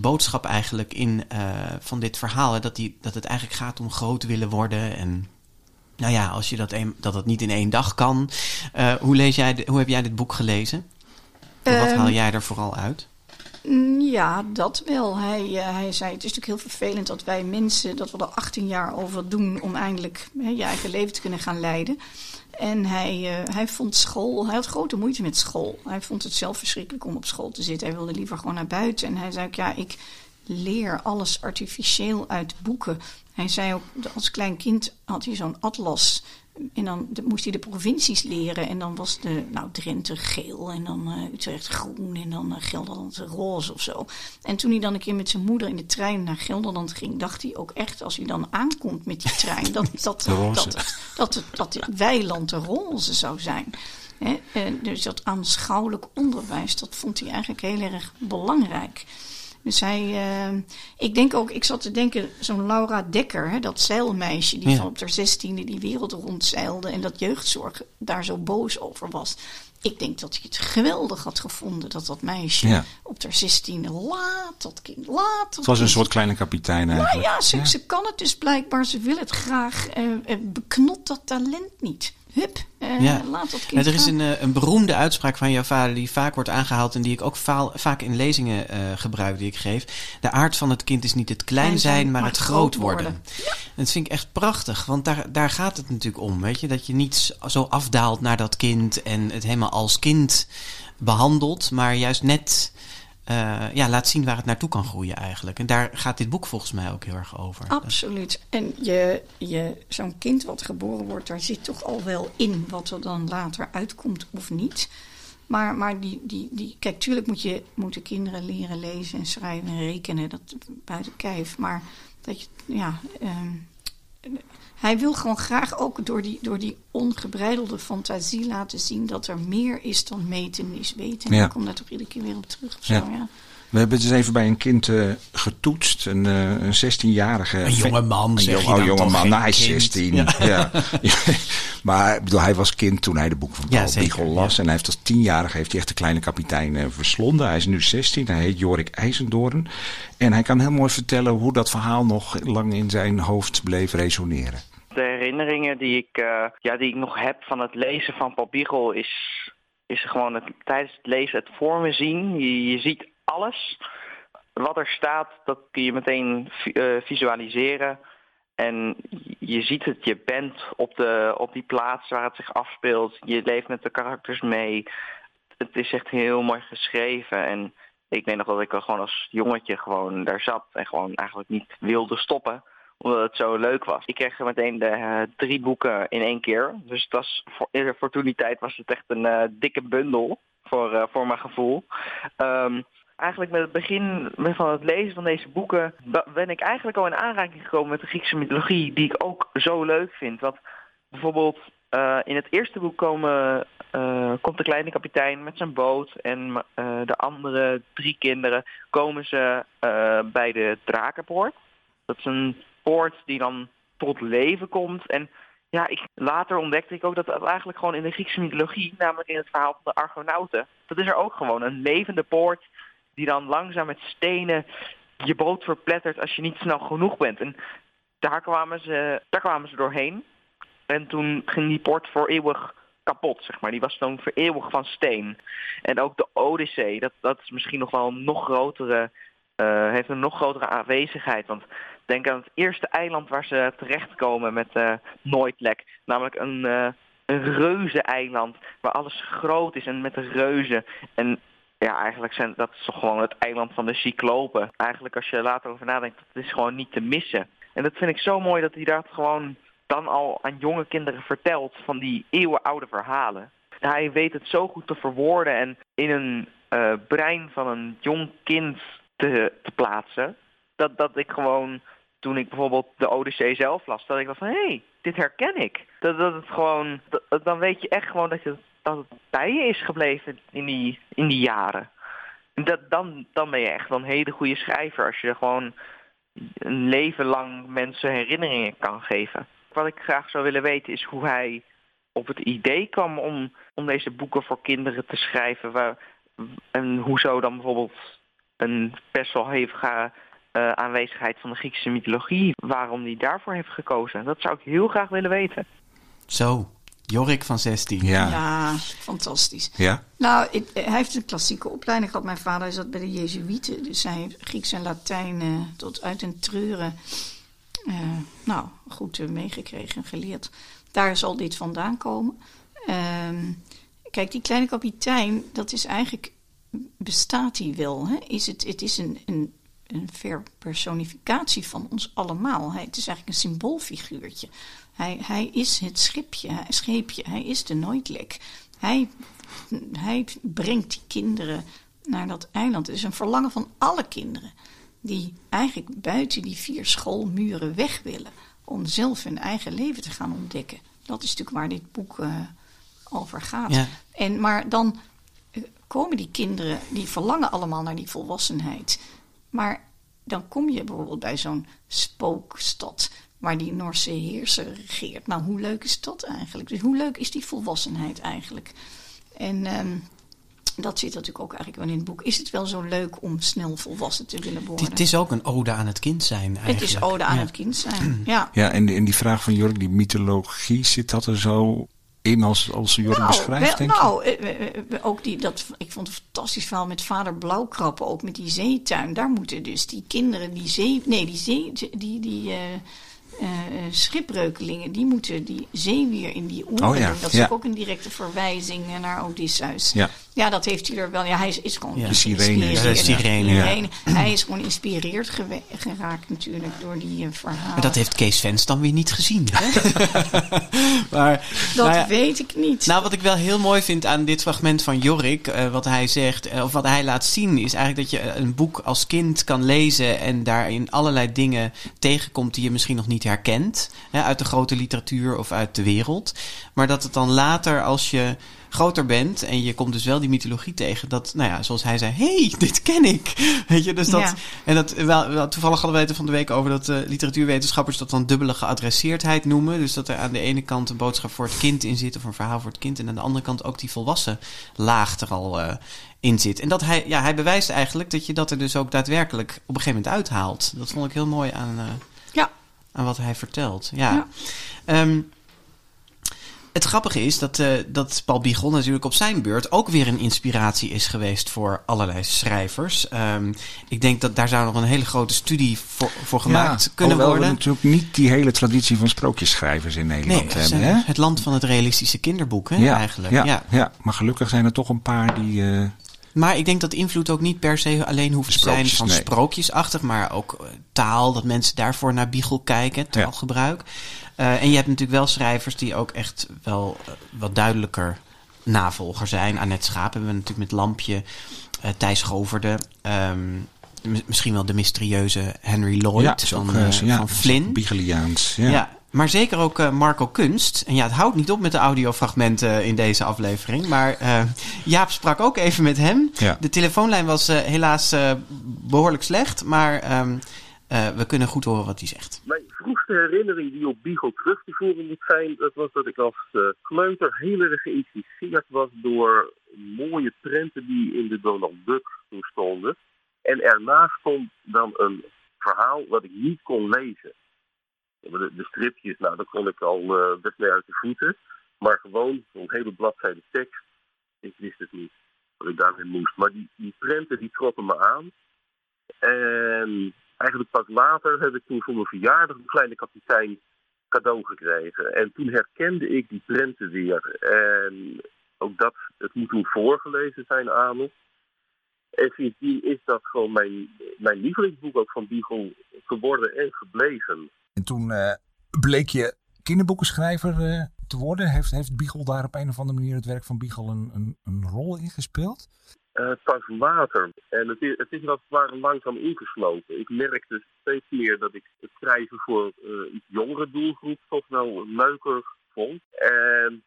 boodschap eigenlijk in uh, van dit verhaal. Dat, die, dat het eigenlijk gaat om groot willen worden. En nou ja, als je dat, een, dat het niet in één dag kan. Uh, hoe, lees jij, hoe heb jij dit boek gelezen? Um, wat haal ehm, jij er vooral uit? Mm, ja, dat wel. Hij, uh, hij zei, het is natuurlijk heel vervelend dat wij mensen, dat we er 18 jaar over doen om eindelijk hè, je eigen leven te kunnen gaan leiden. En hij, uh, hij vond school, hij had grote moeite met school. Hij vond het zelf verschrikkelijk om op school te zitten. Hij wilde liever gewoon naar buiten. En hij zei ook, ja, ik leer alles artificieel uit boeken. Hij zei ook, als klein kind had hij zo'n atlas en dan moest hij de provincies leren. En dan was de, nou, Drenthe geel en dan uh, Utrecht groen en dan uh, Gelderland roze of zo. En toen hij dan een keer met zijn moeder in de trein naar Gelderland ging, dacht hij ook echt, als hij dan aankomt met die trein, dat, dat, dat, dat, dat, het weiland de roze zou zijn. He, dus dat aanschouwelijk onderwijs, dat vond hij eigenlijk heel erg belangrijk. Dus hij, uh, ik denk ook, ik zat te denken, zo'n Laura Dekker, hè, dat zeilmeisje die van op haar zestiende die wereld rondzeilde en dat jeugdzorg daar zo boos over was. Ik denk dat hij het geweldig had gevonden dat dat meisje op haar zestiende laat dat kind, laat Het was een soort kleine kapitein eigenlijk. Nou ja, ze, ze kan het dus blijkbaar, ze wil het graag, uh, beknot dat talent niet. Hup, uh, ja. laat dat kind Er is een, uh, een beroemde uitspraak van jouw vader die vaak wordt aangehaald en die ik ook vaal, vaak in lezingen uh, gebruik die ik geef. De aard van het kind is niet het klein zijn, maar, maar het groot worden. worden. Ja. Dat vind ik echt prachtig, want daar, daar gaat het natuurlijk om. Weet je? Dat je niet zo afdaalt naar dat kind en het helemaal als kind behandelt, maar juist net uh, ja, laat zien waar het naartoe kan groeien eigenlijk. En daar gaat dit boek volgens mij ook heel erg over. Absoluut. En je, je, zo'n kind wat geboren wordt, daar zit toch al wel in wat er dan later uitkomt of niet. Maar, maar die, die, die, kijk, tuurlijk moet je, moeten kinderen leren lezen en schrijven en rekenen, dat buiten kijf. Maar dat je, ja, um, hij wil gewoon graag ook door die, door die ongebreidelde fantasie laten zien dat er meer is dan meten is weten. Ja. Ik kom daar toch iedere keer weer op terug. Of ja. Zo, ja. We hebben het eens even bij een kind uh, getoetst. Een, uh, een 16-jarige. Een jonge man, een zeg jong, je jonge man. Nou, hij is 16. Ja. ja. maar ik bedoel, hij was kind toen hij de boek van Paul ja, Biegel las. Ja. En hij heeft als tienjarige heeft hij echt de kleine kapitein uh, verslonden. Hij is nu 16. Hij heet Jorik IJzendoorn. En hij kan heel mooi vertellen hoe dat verhaal nog lang in zijn hoofd bleef resoneren. De herinneringen die ik, ja, die ik nog heb van het lezen van Paul Biegel is is gewoon het, tijdens het lezen het voor me zien. Je, je ziet alles. Wat er staat, dat kun je meteen uh, visualiseren. En je ziet het, je bent op, de, op die plaats waar het zich afspeelt. Je leeft met de karakters mee. Het is echt heel mooi geschreven. En ik weet nog dat ik gewoon als jongetje gewoon daar zat en gewoon eigenlijk niet wilde stoppen omdat het zo leuk was. Ik kreeg meteen de uh, drie boeken in één keer. Dus het was, voor, voor toen die tijd was het echt een dikke bundel voor, voor mijn gevoel. Um, eigenlijk met het begin van het lezen van deze boeken ben ik eigenlijk al in aanraking gekomen met de Griekse mythologie, die ik ook zo leuk vind. Want bijvoorbeeld uh, in het eerste boek komen, uh, komt de kleine kapitein met zijn boot en uh, de andere drie kinderen komen ze bij de Drakenpoort. Dat is een poort die dan tot leven komt. En ja, ik, later ontdekte ik ook dat dat eigenlijk gewoon in de Griekse mythologie, namelijk in het verhaal van de Argonauten, dat is er ook gewoon een levende poort die dan langzaam met stenen je boot verplettert als je niet snel genoeg bent. En daar kwamen ze, daar kwamen ze doorheen. En toen ging die poort voor eeuwig kapot, zeg maar. Die was dan voor eeuwig van steen. En ook de Odyssee, dat, dat is misschien nog wel een nog grotere, uh, heeft een nog grotere aanwezigheid. Want denk aan het eerste eiland waar ze terechtkomen met uh, Nooitlek. Namelijk een, uh, een reuze-eiland waar alles groot is en met de reuzen. En ja, eigenlijk zijn dat is toch gewoon het eiland van de cyclopen. Eigenlijk als je later over nadenkt, dat is gewoon niet te missen. En dat vind ik zo mooi dat hij dat gewoon dan al aan jonge kinderen vertelt van die eeuwenoude verhalen. Hij weet het zo goed te verwoorden en in een uh, brein van een jong kind te, te plaatsen. Dat, dat ik gewoon, toen ik bijvoorbeeld de Odyssee zelf las, dat ik dacht van hé, hey, dit herken ik. Dat, dat het gewoon, dat, dan weet je echt gewoon dat je dat het bij je is gebleven in die, in die jaren. Dat, dan, dan ben je echt wel een hele goede schrijver als je gewoon een leven lang mensen herinneringen kan geven. Wat ik graag zou willen weten is hoe hij op het idee kwam om, om deze boeken voor kinderen te schrijven. Waar, en hoezo dan bijvoorbeeld een best wel hevige uh, aanwezigheid van de Griekse mythologie, waarom hij daarvoor heeft gekozen. Dat zou ik heel graag willen weten. Zo, Jorik van 16. Ja, ja fantastisch. Ja? Nou, ik, hij heeft een klassieke opleiding gehad. Mijn vader zat bij de Jezuïeten. Dus hij heeft Grieks en Latijn uh, tot uit en treuren uh, nou, goed uh, meegekregen en geleerd. Daar zal dit vandaan komen. Ehm, kijk, die kleine kapitein, dat is eigenlijk... Bestaat hij wel? Hè? Is het, het is een, een een verpersonificatie van ons allemaal. Hij, het is eigenlijk een symboolfiguurtje. Hij, hij is het schipje, hij, scheepje, hij is de nooitlek. Hij, hij brengt die kinderen naar dat eiland. Het is een verlangen van alle kinderen die eigenlijk buiten die vier schoolmuren weg willen om zelf hun eigen leven te gaan ontdekken. Dat is natuurlijk waar dit boek uh, over gaat. Ja. En, maar dan uh, komen die kinderen, die verlangen allemaal naar die volwassenheid. Maar dan kom je bijvoorbeeld bij zo'n spookstad waar die Noorse heerser regeert. Nou, hoe leuk is dat eigenlijk? Dus hoe leuk is die volwassenheid eigenlijk? En um, dat zit natuurlijk ook eigenlijk wel in het boek. Is het wel zo leuk om snel volwassen te willen worden? Het is ook een ode aan het kind zijn eigenlijk. Het is ode aan ja. het kind zijn, ja. Ja, en, en die vraag van Jork, die mythologie, zit dat er zo in als, als Jork nou, beschrijft, wel, Nou, ook die, dat, ik vond het een fantastisch verhaal met vader Blauwkrappen, ook met die zeetuin. Daar moeten dus die kinderen, die zee... Nee, die zee... Die, die, uh, uh, schipbreukelingen, die moeten die zeewier in die oren oh, ja. Dat is ja. ook een directe verwijzing naar Odysseus. Ja. Ja, dat heeft hij er wel. Ja, hij is, is gewoon ja. de sirene. Ja, sirene. Ja. Hij is gewoon geïnspireerd geraakt natuurlijk door die uh, verhalen. Maar dat heeft Kees Vens dan weer niet gezien. Hè? maar, dat ja, weet ik niet. Nou, wat ik wel heel mooi vind aan dit fragment van Jorik, uh, wat hij zegt, uh, of wat hij laat zien, is eigenlijk dat je een boek als kind kan lezen en daarin allerlei dingen tegenkomt die je misschien nog niet herkent. Hè, uit de grote literatuur of uit de wereld. Maar dat het dan later, als je groter bent en je komt dus wel die mythologie tegen. Dat, nou ja, zoals hij zei, hey, dit ken ik. Weet je, dus dat. Ja. En dat, wel, wel, toevallig hadden we het van de week over dat eh, literatuurwetenschappers dat dan dubbele geadresseerdheid noemen. Dus dat er aan de ene kant een boodschap voor het kind in zit, of een verhaal voor het kind. En aan de andere kant ook die volwassen laag er al eh, in zit. En dat hij, ja, hij bewijst eigenlijk dat je dat er dus ook daadwerkelijk op een gegeven moment uithaalt. Dat vond ik heel mooi aan, eh, Ja. aan wat hij vertelt. Ja. Ja. Ehm, het grappige is dat, eh, dat Paul Bigon natuurlijk op zijn beurt ook weer een inspiratie is geweest voor allerlei schrijvers. Ehm, ik denk dat daar zou nog een hele grote studie voor, voor gemaakt kunnen worden. we natuurlijk niet die hele traditie van sprookjesschrijvers in Nederland Nee, hebben. Hè? het land van het realistische kinderboek, hè, ja, eigenlijk. Ja, Ja. ja. maar gelukkig zijn er toch een paar die... eh, Maar ik denk dat invloed ook niet per se alleen hoeft te zijn van nee. sprookjesachtig, maar ook eh, taal, dat mensen daarvoor naar Biegel kijken, taalgebruik. Eh, en je hebt natuurlijk wel schrijvers die ook echt wel eh, wat duidelijker navolger zijn. Annette Schaap hebben we natuurlijk met Lampje, eh Thijs Goverde, ehm, misschien wel de mysterieuze Henry Lloyd ja, is ook, van, ja, van Flynn. Bigeliaans. Ja. Ja. Maar zeker ook eh, Marco Kunst. En ja, het houdt niet op met de audiofragmenten in deze aflevering. Maar eh, Jaap sprak ook even met hem. Ja. De telefoonlijn was eh, helaas eh, behoorlijk slecht. Maar ehm, eh, we kunnen goed horen wat hij zegt. Mijn vroegste herinnering die op Beagle terug te voeren moet zijn, dat was dat ik als eh, kleuter heel erg geïnspireerd was door mooie prenten die in de Donald Duck toen stonden. En ernaast stond dan een verhaal wat ik niet kon lezen. De, stripjes, nou, dat kon ik al eh, best mee uit de voeten. Maar gewoon zo'n hele bladzijde tekst, ik wist het niet wat ik daarmee moest. Maar die, die prenten die trokken me aan. En eigenlijk pas later heb ik toen voor mijn verjaardag een kleine kapitein cadeau gekregen. En toen herkende ik die prenten weer. En ook dat, het moet toen voorgelezen zijn aan me. En sindsdien is dat gewoon mijn, mijn lievelingsboek ook van Beagle geworden en gebleven. En toen eh, bleek je kinderboekenschrijver eh, te worden. Heeft, heeft Biegel daar op een of andere manier het werk van Biegel een, een, een rol in gespeeld? Eh, pas later. En het is, het is als het ware langzaam ingeslopen. Ik merkte steeds meer dat ik het schrijven voor iets jongere doelgroep toch wel leuker vond. En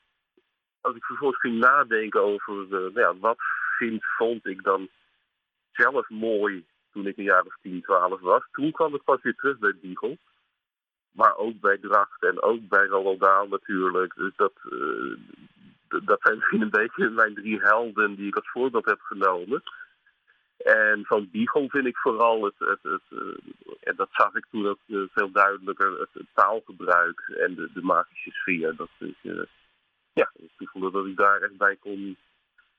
als ik vervolgens ging nadenken over nou ja, wat vind, vond ik dan zelf mooi toen ik een jaar of 10, 12 was. Toen kwam ik pas weer terug bij Beagle. Maar ook bij Dracht en ook bij Roald natuurlijk. Dus dat, eh, dat zijn misschien een beetje mijn drie helden die ik als voorbeeld heb genomen. En van Beagle vind ik vooral het, het, het eh, en dat zag ik toen ook eh, veel duidelijker, het, taalgebruik en de, de magische sfeer. Dat ik, ja, ik voelde dat ik daar echt bij kon,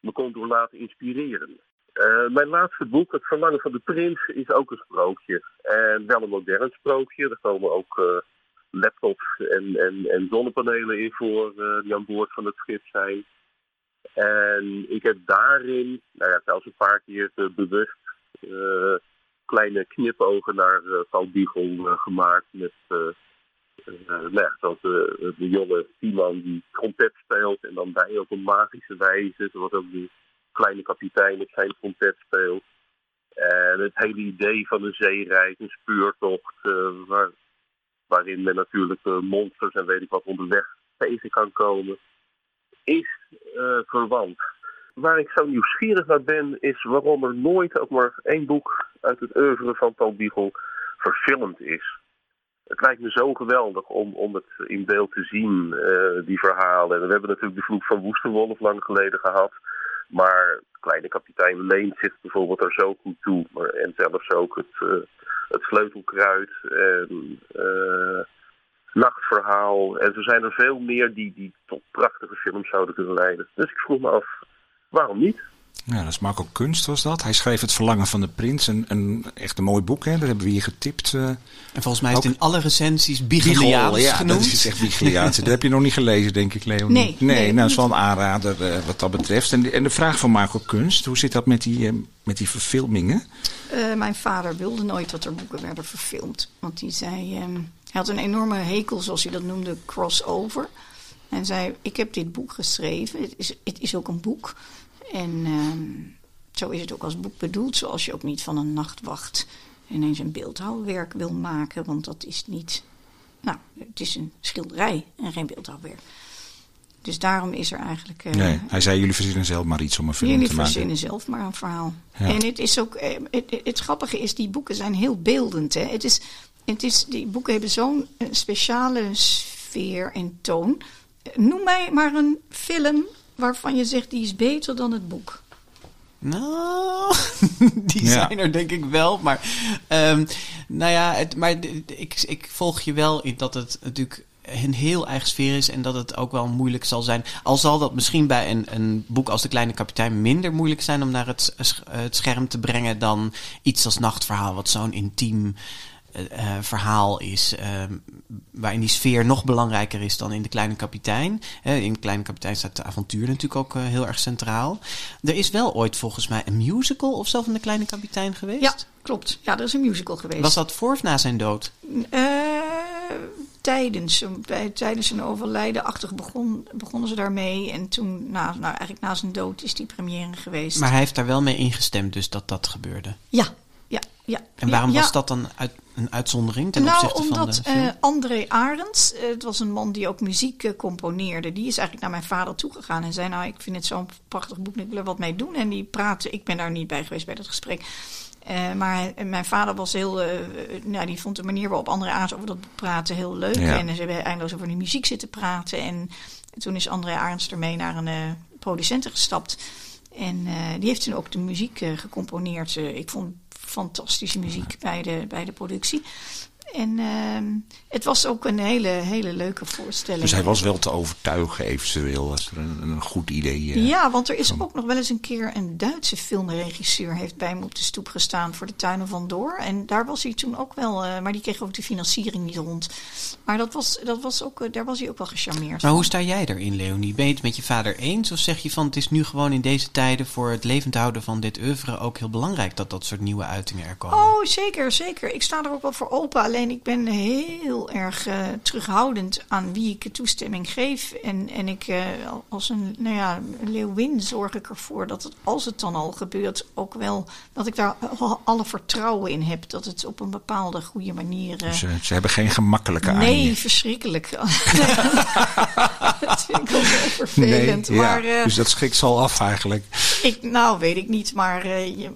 me kon door laten inspireren. Eh, mijn laatste boek, Het Verlangen van de Prins, is ook een sprookje. En wel een modern sprookje. Er komen ook eh, laptops en, en, en zonnepanelen in voor eh, die aan boord van het schip zijn. En ik heb daarin, nou ja, zelfs een paar keer bewust kleine knipogen naar uh, Paul gemaakt. Met, nou ja, zoals de, jonge Timan die trompet speelt en dan bij op een magische wijze. Zoals ook de kleine kapitein trompet speelt. En het hele idee van een zeereis, een speurtocht, waar, waarin men natuurlijk uh, monsters en weet ik wat onderweg tegen kan komen, is uh, verwant. Waar ik zo nieuwsgierig naar ben, is waarom er nooit ook maar één boek uit het oeuvre van Paul Biegel verfilmd is. Het lijkt me zo geweldig om, om het in beeld te zien, die verhalen. En we hebben natuurlijk de vloek van Woestenwolf lang geleden gehad. Maar Kleine Kapitein leent zich bijvoorbeeld er zo goed toe. Maar, en zelfs ook het, uh, het Sleutelkruid en uh, Nachtverhaal. En zo zijn er veel meer die, die tot prachtige films zouden kunnen leiden. Dus ik vroeg me af, waarom niet? Ja, dat is Marco Kunst was dat. Hij schreef Het Verlangen van de Prins. Een, een echt een mooi boek, hè. Dat hebben we hier getipt. Uh, en volgens mij is het in alle recensies Bigeliaans ja, genoemd. dat is echt Bigeliaans. dat heb je nog niet gelezen, denk ik, Leonie. Nee. Nee, nee nou, dat is wel een aanrader uh, wat dat betreft. En de, en de vraag van Marco Kunst, hoe zit dat met die, uh, met die verfilmingen? Uh, mijn vader wilde nooit dat er boeken werden verfilmd. Want die zei, um, hij had een enorme hekel, zoals hij dat noemde, crossover. En zei, ik heb dit boek geschreven. Het is, het is ook een boek. En um, zo is het ook als boek bedoeld, zoals je ook niet van een nachtwacht ineens een beeldhouwwerk wil maken, want dat is niet. Nou, het is een schilderij en geen beeldhouwwerk. Dus daarom is er eigenlijk... Uh, nee, hij zei, jullie verzinnen zelf maar iets om een film te maken. Jullie verzinnen zelf maar een verhaal. Ja. En het is ook... Uh, het, het, grappige is, die boeken zijn heel beeldend. Hè? Het is, het is, die boeken hebben zo'n speciale sfeer en toon. Noem mij maar een film waarvan je zegt, die is beter dan het boek. Nou, die ja. zijn er denk ik wel. Maar, um, nou ja, het, maar ik, ik volg je wel in dat het natuurlijk een heel eigen sfeer is en dat het ook wel moeilijk zal zijn. Al zal dat misschien bij een, een boek als De Kleine Kapitein minder moeilijk zijn om naar het, het scherm te brengen dan iets als Nachtverhaal, wat zo'n intiem uh, verhaal is. Uh, waarin die sfeer nog belangrijker is dan in De Kleine Kapitein. In De Kleine Kapitein staat de avontuur natuurlijk ook heel erg centraal. Er is wel ooit volgens mij een musical of zo van De Kleine Kapitein geweest. Ja, klopt. Ja, er is een musical geweest. Was dat voor of na zijn dood? tijdens, bij, tijdens zijn overlijden achtig begon, begonnen ze daarmee. En toen, nou, nou, eigenlijk na zijn dood, is die première geweest. Maar hij heeft daar wel mee ingestemd, dus dat dat gebeurde. Ja, ja. En waarom ja. was dat dan uit, een uitzondering ten nou, opzichte omdat, van de film? Uh, André Arends, uh, het was een man die ook muziek uh, componeerde. Die is eigenlijk naar mijn vader toegegaan en zei... nou, ik vind het zo'n prachtig boek, ik wil er wat mee doen. En die praatte, ik ben daar niet bij geweest bij dat gesprek... Uh, maar mijn vader was heel. Uh, nou, die vond de manier waarop André Arends over dat boek praten heel leuk. Ja. En ze hebben eindeloos over die muziek zitten praten. En toen is André Arends ermee naar een uh, producenten gestapt. En die heeft toen ook de muziek gecomponeerd. ik vond fantastische muziek bij de, bij de productie. En uh, het was ook een hele, hele leuke voorstelling. Dus hij was wel te overtuigen eventueel, als er een, een goed idee... Uh, ja, want er is van... ook nog wel eens een keer een Duitse filmregisseur... heeft bij me op de stoep gestaan voor de Tuinen van Door. En daar was hij toen ook wel... Uh, maar die kreeg ook de financiering niet rond. Maar dat was, dat was ook, uh, daar was hij ook wel gecharmeerd Maar van. hoe sta jij erin, Leonie? Ben je het met je vader eens? Of zeg je van het is nu gewoon in deze tijden... voor het levend houden van dit oeuvre ook heel belangrijk... dat dat soort nieuwe uitingen er komen? Oh, zeker, zeker. Ik sta er ook wel voor open. Alleen ik ben heel erg uh, terughoudend aan wie ik toestemming geef. En, en ik, uh, als een nou ja, leeuwin zorg ik ervoor dat het, als het dan al gebeurt, ook wel dat ik daar alle vertrouwen in heb. Dat het op een bepaalde goede manier. Uh, ze, ze, hebben geen gemakkelijke Nee, aan verschrikkelijk. dat vind ik ook vervelend. Nee, maar, ja, dus dat schikt ze al af eigenlijk. Ik, nou, weet ik niet. Maar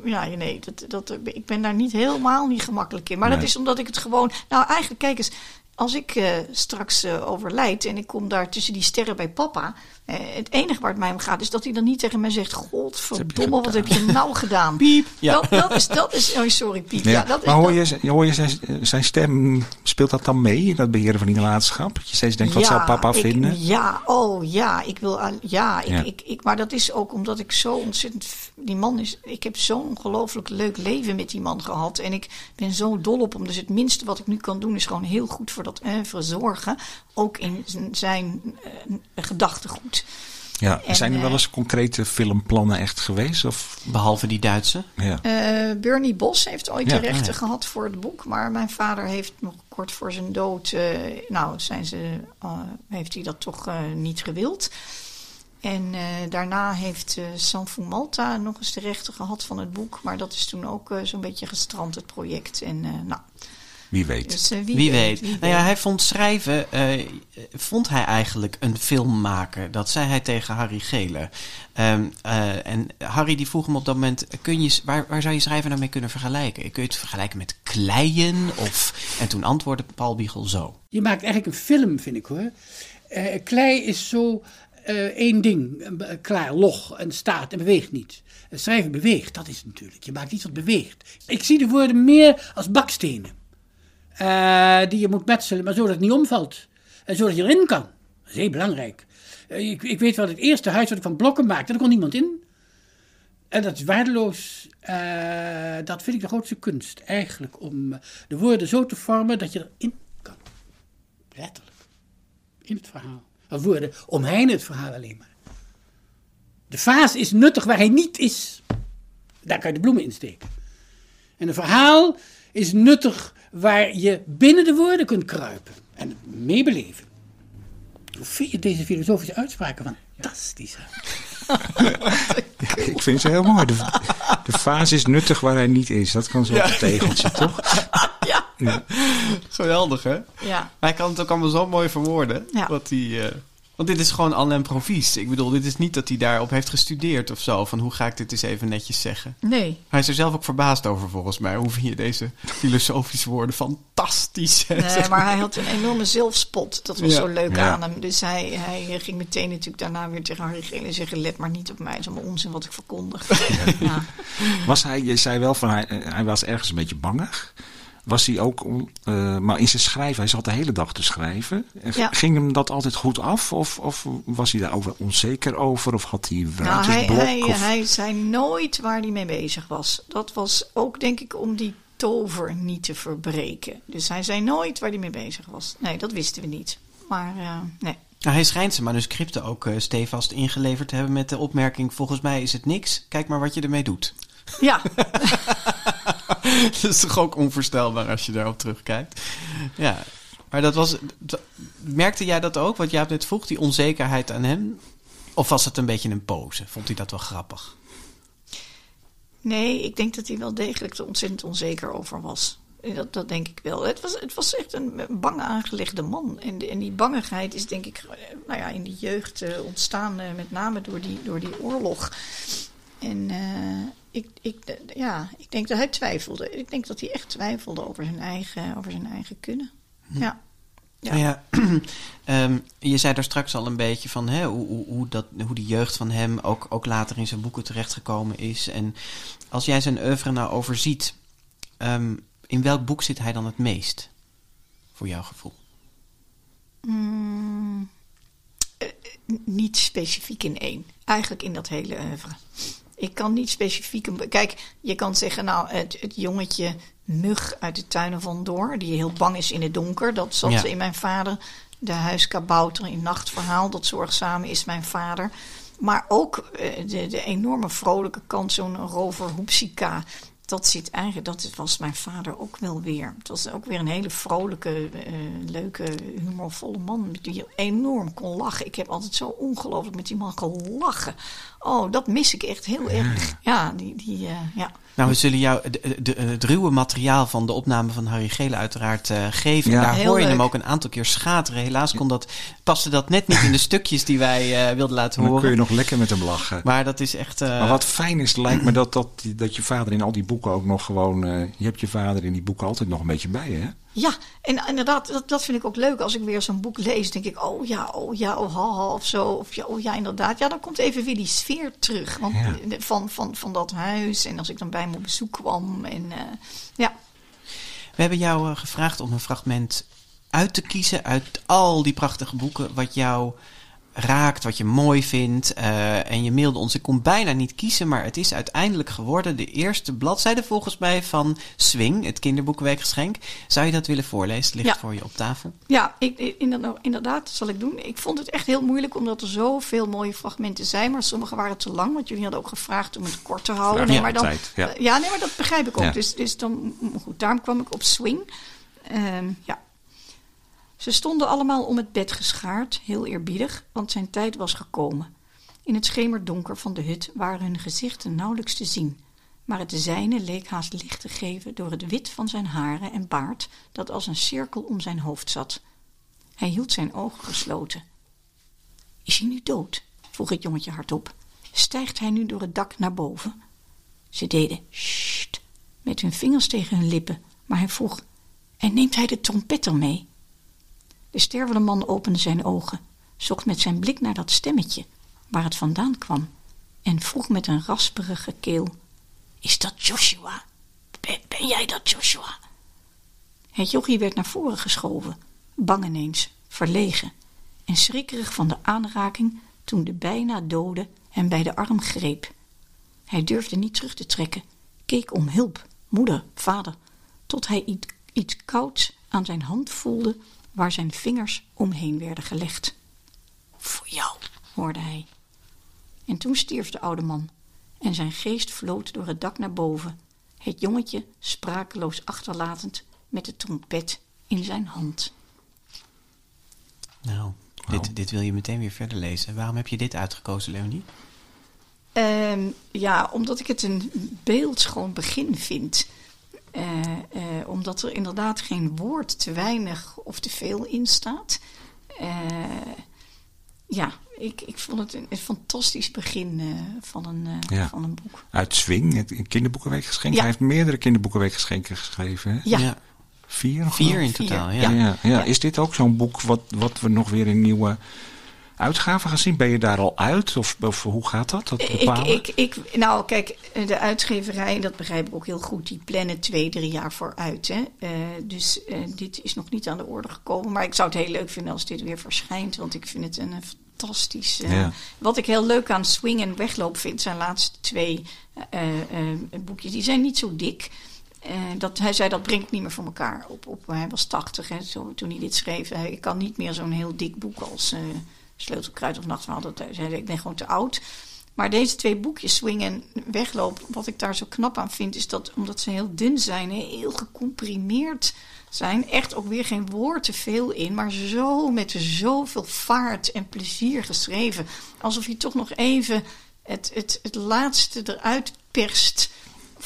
ja, nee, dat, dat, ik ben daar niet helemaal niet gemakkelijk in. Maar nee. dat is omdat ik het gewoon. Nou, eigenlijk, kijk eens, als ik uh, straks uh, overlijd en ik kom daar tussen die sterren bij papa. Uh, het enige waar het mij om gaat is dat hij dan niet tegen mij zegt: Godverdomme, wat heb je nou gedaan? Piep. Ja. Dat, dat, is, dat is. Oh, sorry, Piep. Ja. Ja, dat maar is, hoor je, hoor je zijn, zijn stem, speelt dat dan mee, dat beheren van die nalatenschap? Dat je steeds denkt: wat ja, zal papa ik, vinden? Ja, oh ja, ik wil. Ja, ik, ja. Ik, ik, maar dat is ook omdat ik zo ontzettend. Die man is. Ik heb zo'n ongelooflijk leuk leven met die man gehad. En ik ben zo dol op hem. Dus het minste wat ik nu kan doen is gewoon heel goed voor dat oeuvre zorgen. Ook in zijn uh, gedachtegoed. Ja, en, zijn er wel eens concrete filmplannen echt geweest? Of? Behalve die Duitse? Ja. Uh, Bernie Bos heeft ooit Ja. de rechten Ah, ja. gehad voor het boek. Maar mijn vader heeft nog kort voor zijn dood... uh, nou, zijn ze, uh, heeft hij dat toch uh, niet gewild. En uh, daarna heeft uh, Sanfu Malta nog eens de rechten gehad van het boek. Maar dat is toen ook uh, zo'n beetje gestrand, het project. En uh, nou, Wie weet. dus, uh, wie, Wie weet. wie nou ja, hij vond schrijven, eh, vond hij eigenlijk een film maken. Dat zei hij tegen Harry Gele. Ehm, eh, en Harry die vroeg hem op dat moment, kun je, waar, waar zou je schrijven nou mee kunnen vergelijken? Kun je het vergelijken met kleien? Of, en toen antwoordde Paul Biegel zo. Je maakt eigenlijk een film, vind ik hoor. Uh, klei is zo uh, één ding, klaar, log en staat en beweegt niet. Schrijven beweegt, dat is het natuurlijk. Je maakt iets wat beweegt. Ik zie de woorden meer als bakstenen. Uh, die je moet metselen, maar zodat het niet omvalt. En zodat je erin kan. Dat is heel belangrijk. Uh, ik, ik, weet wel, het eerste huis wat ik van blokken maakte, daar kon niemand in. En dat is waardeloos. Uh, dat vind ik de grootste kunst. Eigenlijk om de woorden zo te vormen dat je erin kan. Letterlijk. In het verhaal. Of woorden omheen het verhaal alleen maar. De vaas is nuttig waar hij niet is. Daar kan je de bloemen in steken. En een verhaal is nuttig waar je binnen de woorden kunt kruipen en meebeleven. Hoe vind je deze filosofische uitspraken fantastisch? ja, ik vind ze heel mooi. De, de fase is nuttig waar hij niet is. Dat kan zo'n ja. tegeltje, toch? Ja. ja. Geweldig, hè? Ja. Hij kan het ook allemaal zo mooi verwoorden. Ja. Wat hij... Uh... Want dit is gewoon al een provies. Ik bedoel, dit is niet dat hij daarop heeft gestudeerd of zo. Van hoe ga ik dit eens even netjes zeggen. Nee. Hij is er zelf ook verbaasd over volgens mij. Hoe vind je deze filosofische woorden fantastisch? Nee, maar hij had een enorme zelfspot. Dat was Ja. zo leuk Ja. aan hem. Dus hij, hij ging meteen natuurlijk daarna weer tegen Harry Gele zeggen... let maar niet op mij, het is allemaal onzin wat ik verkondig. ja. Was hij, je zei wel van hij, hij was ergens een beetje bangig. Was hij ook, om, eh, maar in zijn schrijven, hij zat de hele dag te schrijven. Ja. Ging hem dat altijd goed af? Of, of was hij daarover onzeker over? Of had hij Nou, hij, hij, of- hij zei nooit waar hij mee bezig was. Dat was ook denk ik om die tover niet te verbreken. Dus hij zei nooit waar hij mee bezig was. Nee, dat wisten we niet. Maar eh, nee. Nou, hij schijnt zijn manuscripten ook eh, stevast ingeleverd te hebben met de opmerking... volgens mij is het niks, kijk maar wat je ermee doet. Ja, dat is toch ook onvoorstelbaar als je daarop terugkijkt. Ja, maar dat was... merkte jij dat ook, wat jij net vroeg, die onzekerheid aan hem? Of was het een beetje een pose? Vond hij dat wel grappig? nee, ik denk dat hij wel degelijk er ontzettend onzeker over was. Dat, dat denk ik wel. Het was, het was echt een bang aangelegde man. En, en die bangigheid is denk ik eh, nou ja, in de jeugd eh, ontstaan, eh, met name door die, door die oorlog. En ik, ik, ja, ik denk dat hij twijfelde. Ik denk dat hij echt twijfelde over zijn eigen, over zijn eigen kunnen. Ja. Ja. Nou ja, ehm, je zei daar straks al een beetje van hè, hoe, hoe, hoe, dat, hoe die jeugd van hem ook, ook later in zijn boeken terechtgekomen is. En als jij zijn oeuvre nou overziet, ehm, in welk boek zit hij dan het meest? Voor jouw gevoel. Mm, eh, eh, niet specifiek in één. Eigenlijk in dat hele oeuvre. Ik kan niet specifiek... een- Kijk, je kan zeggen, nou, het, het jongetje mug uit de tuinen van Door... die heel bang is in het donker, dat zat Ja. in mijn vader. De huiskabouter in Nachtverhaal, dat zorgzame is mijn vader. Maar ook eh, de, de enorme vrolijke kant, zo'n rover Hoepsika... Dat zit eigenlijk, dat was mijn vader ook wel weer. Het was ook weer een hele vrolijke, eh, leuke, humorvolle man. Die enorm kon lachen. Ik heb altijd zo ongelooflijk met die man gelachen. Oh, dat mis ik echt heel erg. Ja, die, die eh, ja. Nou, we zullen jou de, de- het ruwe materiaal van de opname van Harry Gele uiteraard eh, geven. Ja. Daar Heel hoor je hem ook een aantal keer schateren. Helaas kon dat, paste dat net niet in de stukjes die wij eh, wilden laten dan kun je horen. nog lekker met hem lachen. Maar dat is echt... eh, Maar wat fijn is, lijkt me dat, dat, dat je vader in al die boeken ook nog gewoon... eh, je hebt je vader in die boeken altijd nog een beetje bij, hè? Ja, en inderdaad, dat, dat vind ik ook leuk. Als ik weer zo'n boek lees, denk ik, oh ja, oh ja, oh ha, ha, of zo. Of ja, oh ja, inderdaad. Ja, dan komt even weer die sfeer terug. Want Ja. de- van, van, van dat huis. En als ik dan bij hem op bezoek kwam. En eh, ja, We hebben jou eh, gevraagd om een fragment uit te kiezen uit al die prachtige boeken. Wat jou raakt, wat je mooi vindt. eh, en je mailde ons, ik kon bijna niet kiezen, maar het is uiteindelijk geworden de eerste bladzijde volgens mij van Swing, het kinderboekenweekgeschenk. Zou je dat willen voorlezen? Het ligt Ja. voor je op tafel. Ja, ik, ik- inderdaad, inderdaad, dat zal ik doen. Ik vond het echt heel moeilijk, omdat er zoveel mooie fragmenten zijn. Maar sommige waren te lang, want jullie hadden ook gevraagd om het kort te houden. Vraag Nee, maar dan, ja. Eh, ja, nee, maar dat begrijp ik ook. Ja. Dus, dus dan, goed, daarom kwam ik op swing. Ehm, ja. Ze stonden allemaal om het bed geschaard, heel eerbiedig, want zijn tijd was gekomen. In het schemerdonker van de hut waren hun gezichten nauwelijks te zien, maar het zijne leek haast licht te geven door het wit van zijn haren en baard dat als een cirkel om zijn hoofd zat. Hij hield zijn ogen gesloten. Is hij nu dood? vroeg het jongetje hardop. Stijgt hij nu door het dak naar boven? Ze deden sst met hun vingers tegen hun lippen, maar hij vroeg: En neemt hij de trompetter mee? De stervende man opende zijn ogen, zocht met zijn blik naar dat stemmetje, waar het vandaan kwam, en vroeg met een rasperige keel: Is dat Joshua? Ben, jij dat, Joshua? Het jochie werd naar voren geschoven, bang ineens, verlegen en schrikkerig van de aanraking toen de bijna dode hem bij de arm greep. Hij durfde niet terug te trekken, keek om hulp, moeder, vader, tot hij iets, iets kouds aan zijn hand voelde waar zijn vingers omheen werden gelegd. Voor jou, hoorde hij. En toen stierf de oude man en zijn geest vloot door het dak naar boven, het jongetje sprakeloos achterlatend met de trompet in zijn hand. Nou, dit, dit wil je meteen weer verder lezen. Waarom heb je dit uitgekozen, Leonie? Ehm, ja, omdat ik het een beeldschoon begin vind. Eh, eh, omdat er inderdaad geen woord te weinig of te veel in staat. Eh, ja, ik, ik vond het een, een fantastisch begin uh, van, een, uh, ja. van een boek. Uit Swing, het kinderboekenweekgeschenk. Ja. Hij heeft meerdere kinderboekenweekgeschenken geschreven. Hè? Ja. ja. Vier? Vier in totaal, ja. Ja, ja. Is dit ook zo'n boek wat, wat we nog weer in nieuwe uitgaven gaan zien? Ben je daar al uit? Of, of hoe gaat dat? dat ik, ik, ik, nou, kijk, de uitgeverij, dat begrijp ik ook heel goed, die plannen twee, drie jaar vooruit. Hè? Uh, dus uh, dit is nog niet aan de orde gekomen. Maar ik zou het heel leuk vinden als dit weer verschijnt. Want ik vind het een fantastisch. Uh, ja. Wat ik heel leuk aan Swing en Wegloop vind, zijn laatste twee boekjes. Die zijn niet zo dik. Uh, dat, hij zei dat brengt niet meer voor elkaar. Op, op, hij was 80 hè, zo, toen hij dit schreef. Ik kan niet meer zo'n heel dik boek als uh, Sleutelkruid of Nachtverhaal. Dat hij zei, ik ben gewoon te oud. Maar deze twee boekjes, Swing en Wegloop, wat ik daar zo knap aan vind, is dat omdat ze heel dun zijn, heel gecomprimeerd zijn, echt ook weer geen woord te veel in, maar zo met zoveel vaart en plezier geschreven. Alsof je toch nog even het, het, het laatste eruit perst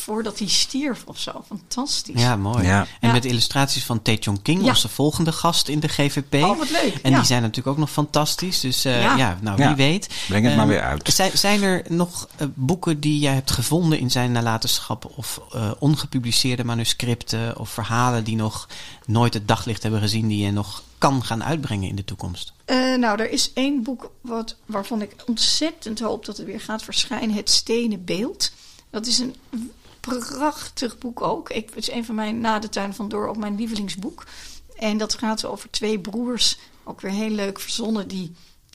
voordat hij stierf of zo. Fantastisch. Ja, mooi. Ja. En Ja. met illustraties van Tae King de volgende gast in de GVP. Oh, wat leuk. En ja. die zijn natuurlijk ook nog fantastisch. Dus eh, Ja. ja. nou wie Ja. weet. Breng het maar Ehm, weer uit. Zijn, zijn er nog eh, boeken die jij hebt gevonden in zijn nalatenschap? Of eh, ongepubliceerde manuscripten of verhalen die nog nooit het daglicht hebben gezien, die je nog kan gaan uitbrengen in de toekomst? Eh, nou, er is één boek wat, waarvan ik ontzettend hoop dat het weer gaat verschijnen. Het Stenen Beeld. Dat is een prachtig boek ook. Ik, het is een van mijn, na de tuin van Door, ook mijn lievelingsboek. En dat gaat over twee broers, ook weer heel leuk verzonnen, die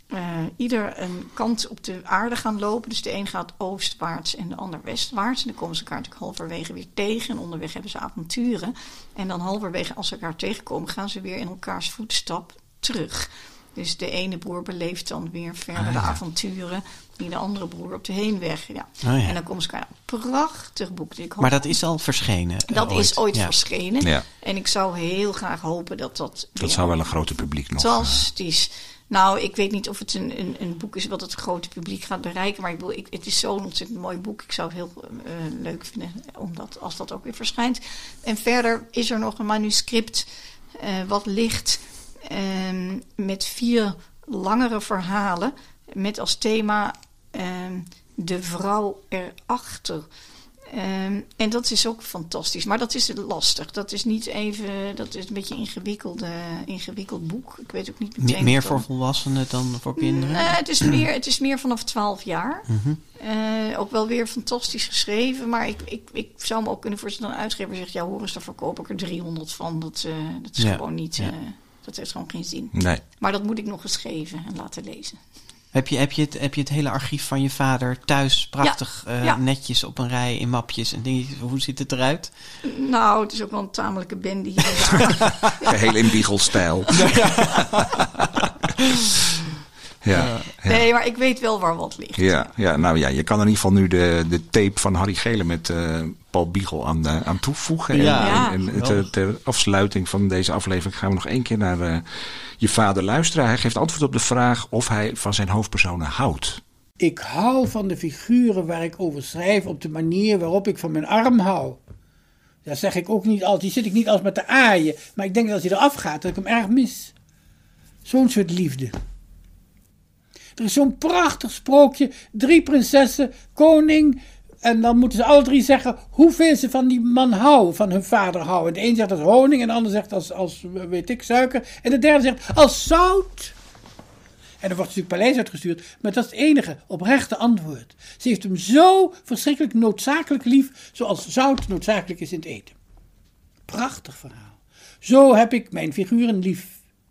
eh, ieder een kant op de aarde gaan lopen. Dus de een gaat oostwaarts en de ander westwaarts. En dan komen ze elkaar natuurlijk halverwege weer tegen. En onderweg hebben ze avonturen. En dan halverwege, als ze elkaar tegenkomen, gaan ze weer in elkaars voetstap terug. Dus de ene broer beleeft dan weer verder Ah, de ja. avonturen. Die de andere broer op de heenweg. Ja. Oh, ja. En dan komen ze elkaar. Prachtig boek. Ik hoop- Maar dat is al verschenen. eh, dat is ooit Ja. verschenen. Ja. En ik zou heel graag hopen dat dat. Dat zou wel een grote publiek nog... eh, Fantastisch. Nou, ik weet niet of het een, een, een boek is wat het grote publiek gaat bereiken. Maar ik bedoel, ik, het is zo'n ontzettend mooi boek. Ik zou het heel eh, leuk vinden omdat, als dat ook weer verschijnt. En verder is er nog een manuscript eh, wat ligt ehm, met vier langere verhalen. Met als thema de vrouw erachter. Ehm, en dat is ook fantastisch. Maar dat is lastig. Dat is niet even. Dat is een beetje een ingewikkelde, ingewikkeld boek. Ik weet ook niet Me- meteen. meer voor volwassenen dan voor kinderen? Nee, het is meer, het is meer vanaf 12 jaar. Mhm. Eh, ook wel weer fantastisch geschreven. Maar ik, ik, ik zou me ook kunnen voorstellen dat een uitgever zegt... ja, hoor eens, daar verkoop ik er 300 van. Dat, eh, dat is Ja, gewoon niet... ja. eh, dat heeft gewoon geen zin. Nee. Maar dat moet ik nog geschreven en laten lezen. Heb je, heb, je het, heb je het hele archief van je vader thuis prachtig Ja, eh, ja. netjes op een rij in mapjes en dingetjes? Hoe ziet het eruit? Nou, het is ook wel een tamelijke bende hier en daar. Geheel in biegelstijl. Ja, ja. Nee, maar ik weet wel waar wat ligt. Ja, ja, nou ja, je kan in ieder geval nu de, de tape van Harry Gele met eh, Paul Biegel aan, eh, aan toevoegen. Ja. Ja. En, en ter, ter afsluiting van deze aflevering gaan we nog één keer naar eh, je vader luisteren. Hij geeft antwoord op de vraag of hij van zijn hoofdpersonen houdt. Ik hou van de figuren waar ik over schrijf op de manier waarop ik van mijn arm hou. Dat zeg ik ook niet altijd. Die zit ik niet als met de aaien. Maar ik denk dat als hij eraf gaat, dat ik hem erg mis. Zo'n soort liefde. Er is zo'n prachtig sprookje. Drie prinsessen, koning. En dan moeten ze alle drie zeggen hoeveel ze van die man houden, van hun vader houden. De een zegt als honing, en de ander zegt als, als weet ik, suiker. En de derde zegt als zout. En er wordt natuurlijk paleis uitgestuurd, maar dat is het enige oprechte antwoord. Ze heeft hem zo verschrikkelijk noodzakelijk lief, zoals zout noodzakelijk is in het eten. Prachtig verhaal. Zo heb ik mijn figuren lief.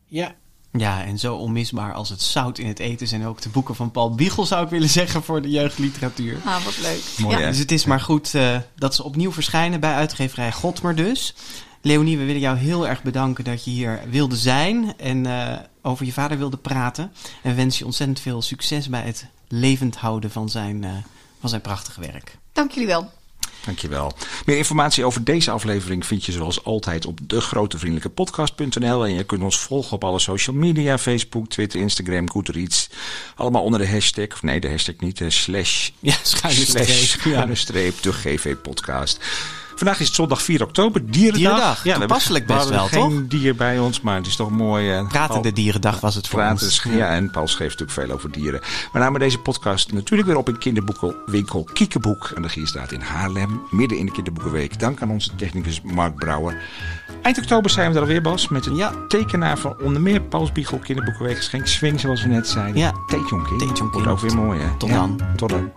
Ja. Ja, en zo onmisbaar als het zout in het eten zijn ook de boeken van Paul Biegel, zou ik willen zeggen, voor de jeugdliteratuur. Ah, wat leuk. Mooi, ja. Dus het is maar goed eh, dat ze opnieuw verschijnen bij uitgeverij Godmer dus. Leonie, we willen jou heel erg bedanken dat je hier wilde zijn en eh, over je vader wilde praten. En wens je ontzettend veel succes bij het levend houden van zijn, eh, van zijn prachtige werk. Dank jullie wel. Dankjewel. Meer informatie over deze aflevering vind je zoals altijd op degrotevriendelijkepodcast.nl. En je kunt ons volgen op alle social media, Facebook, Twitter, Instagram, Goodreads. Allemaal onder de hashtag, of nee de hashtag niet, de slash, Ja, schuine streep. slash Ja. schuine streep, de GV podcast. Vandaag is het zondag 4 oktober, Dierendag. Dierendag, hebben- toepasselijk best we hadden wel, geen dier bij ons, maar het is toch mooi. eh, Pratende Dierendag was het voor Praten, ons. ja. en Paul schreef natuurlijk veel over dieren. We namen deze podcast natuurlijk weer op in kinderboekenwinkel Kiekeboek aan de Gierstraat in Haarlem. Midden in de kinderboekenweek. Dank aan onze technicus Mark Brouwer. Eind oktober zijn we er alweer, Bas. Met een tekenaar van onder meer Pauls Biegel Kinderboekenweek. Geschenk Swing, zoals we net zeiden. Ja. Teetjonkind. Wordt ook weer mooi, hè? Tot Ja, dan. Tot dan.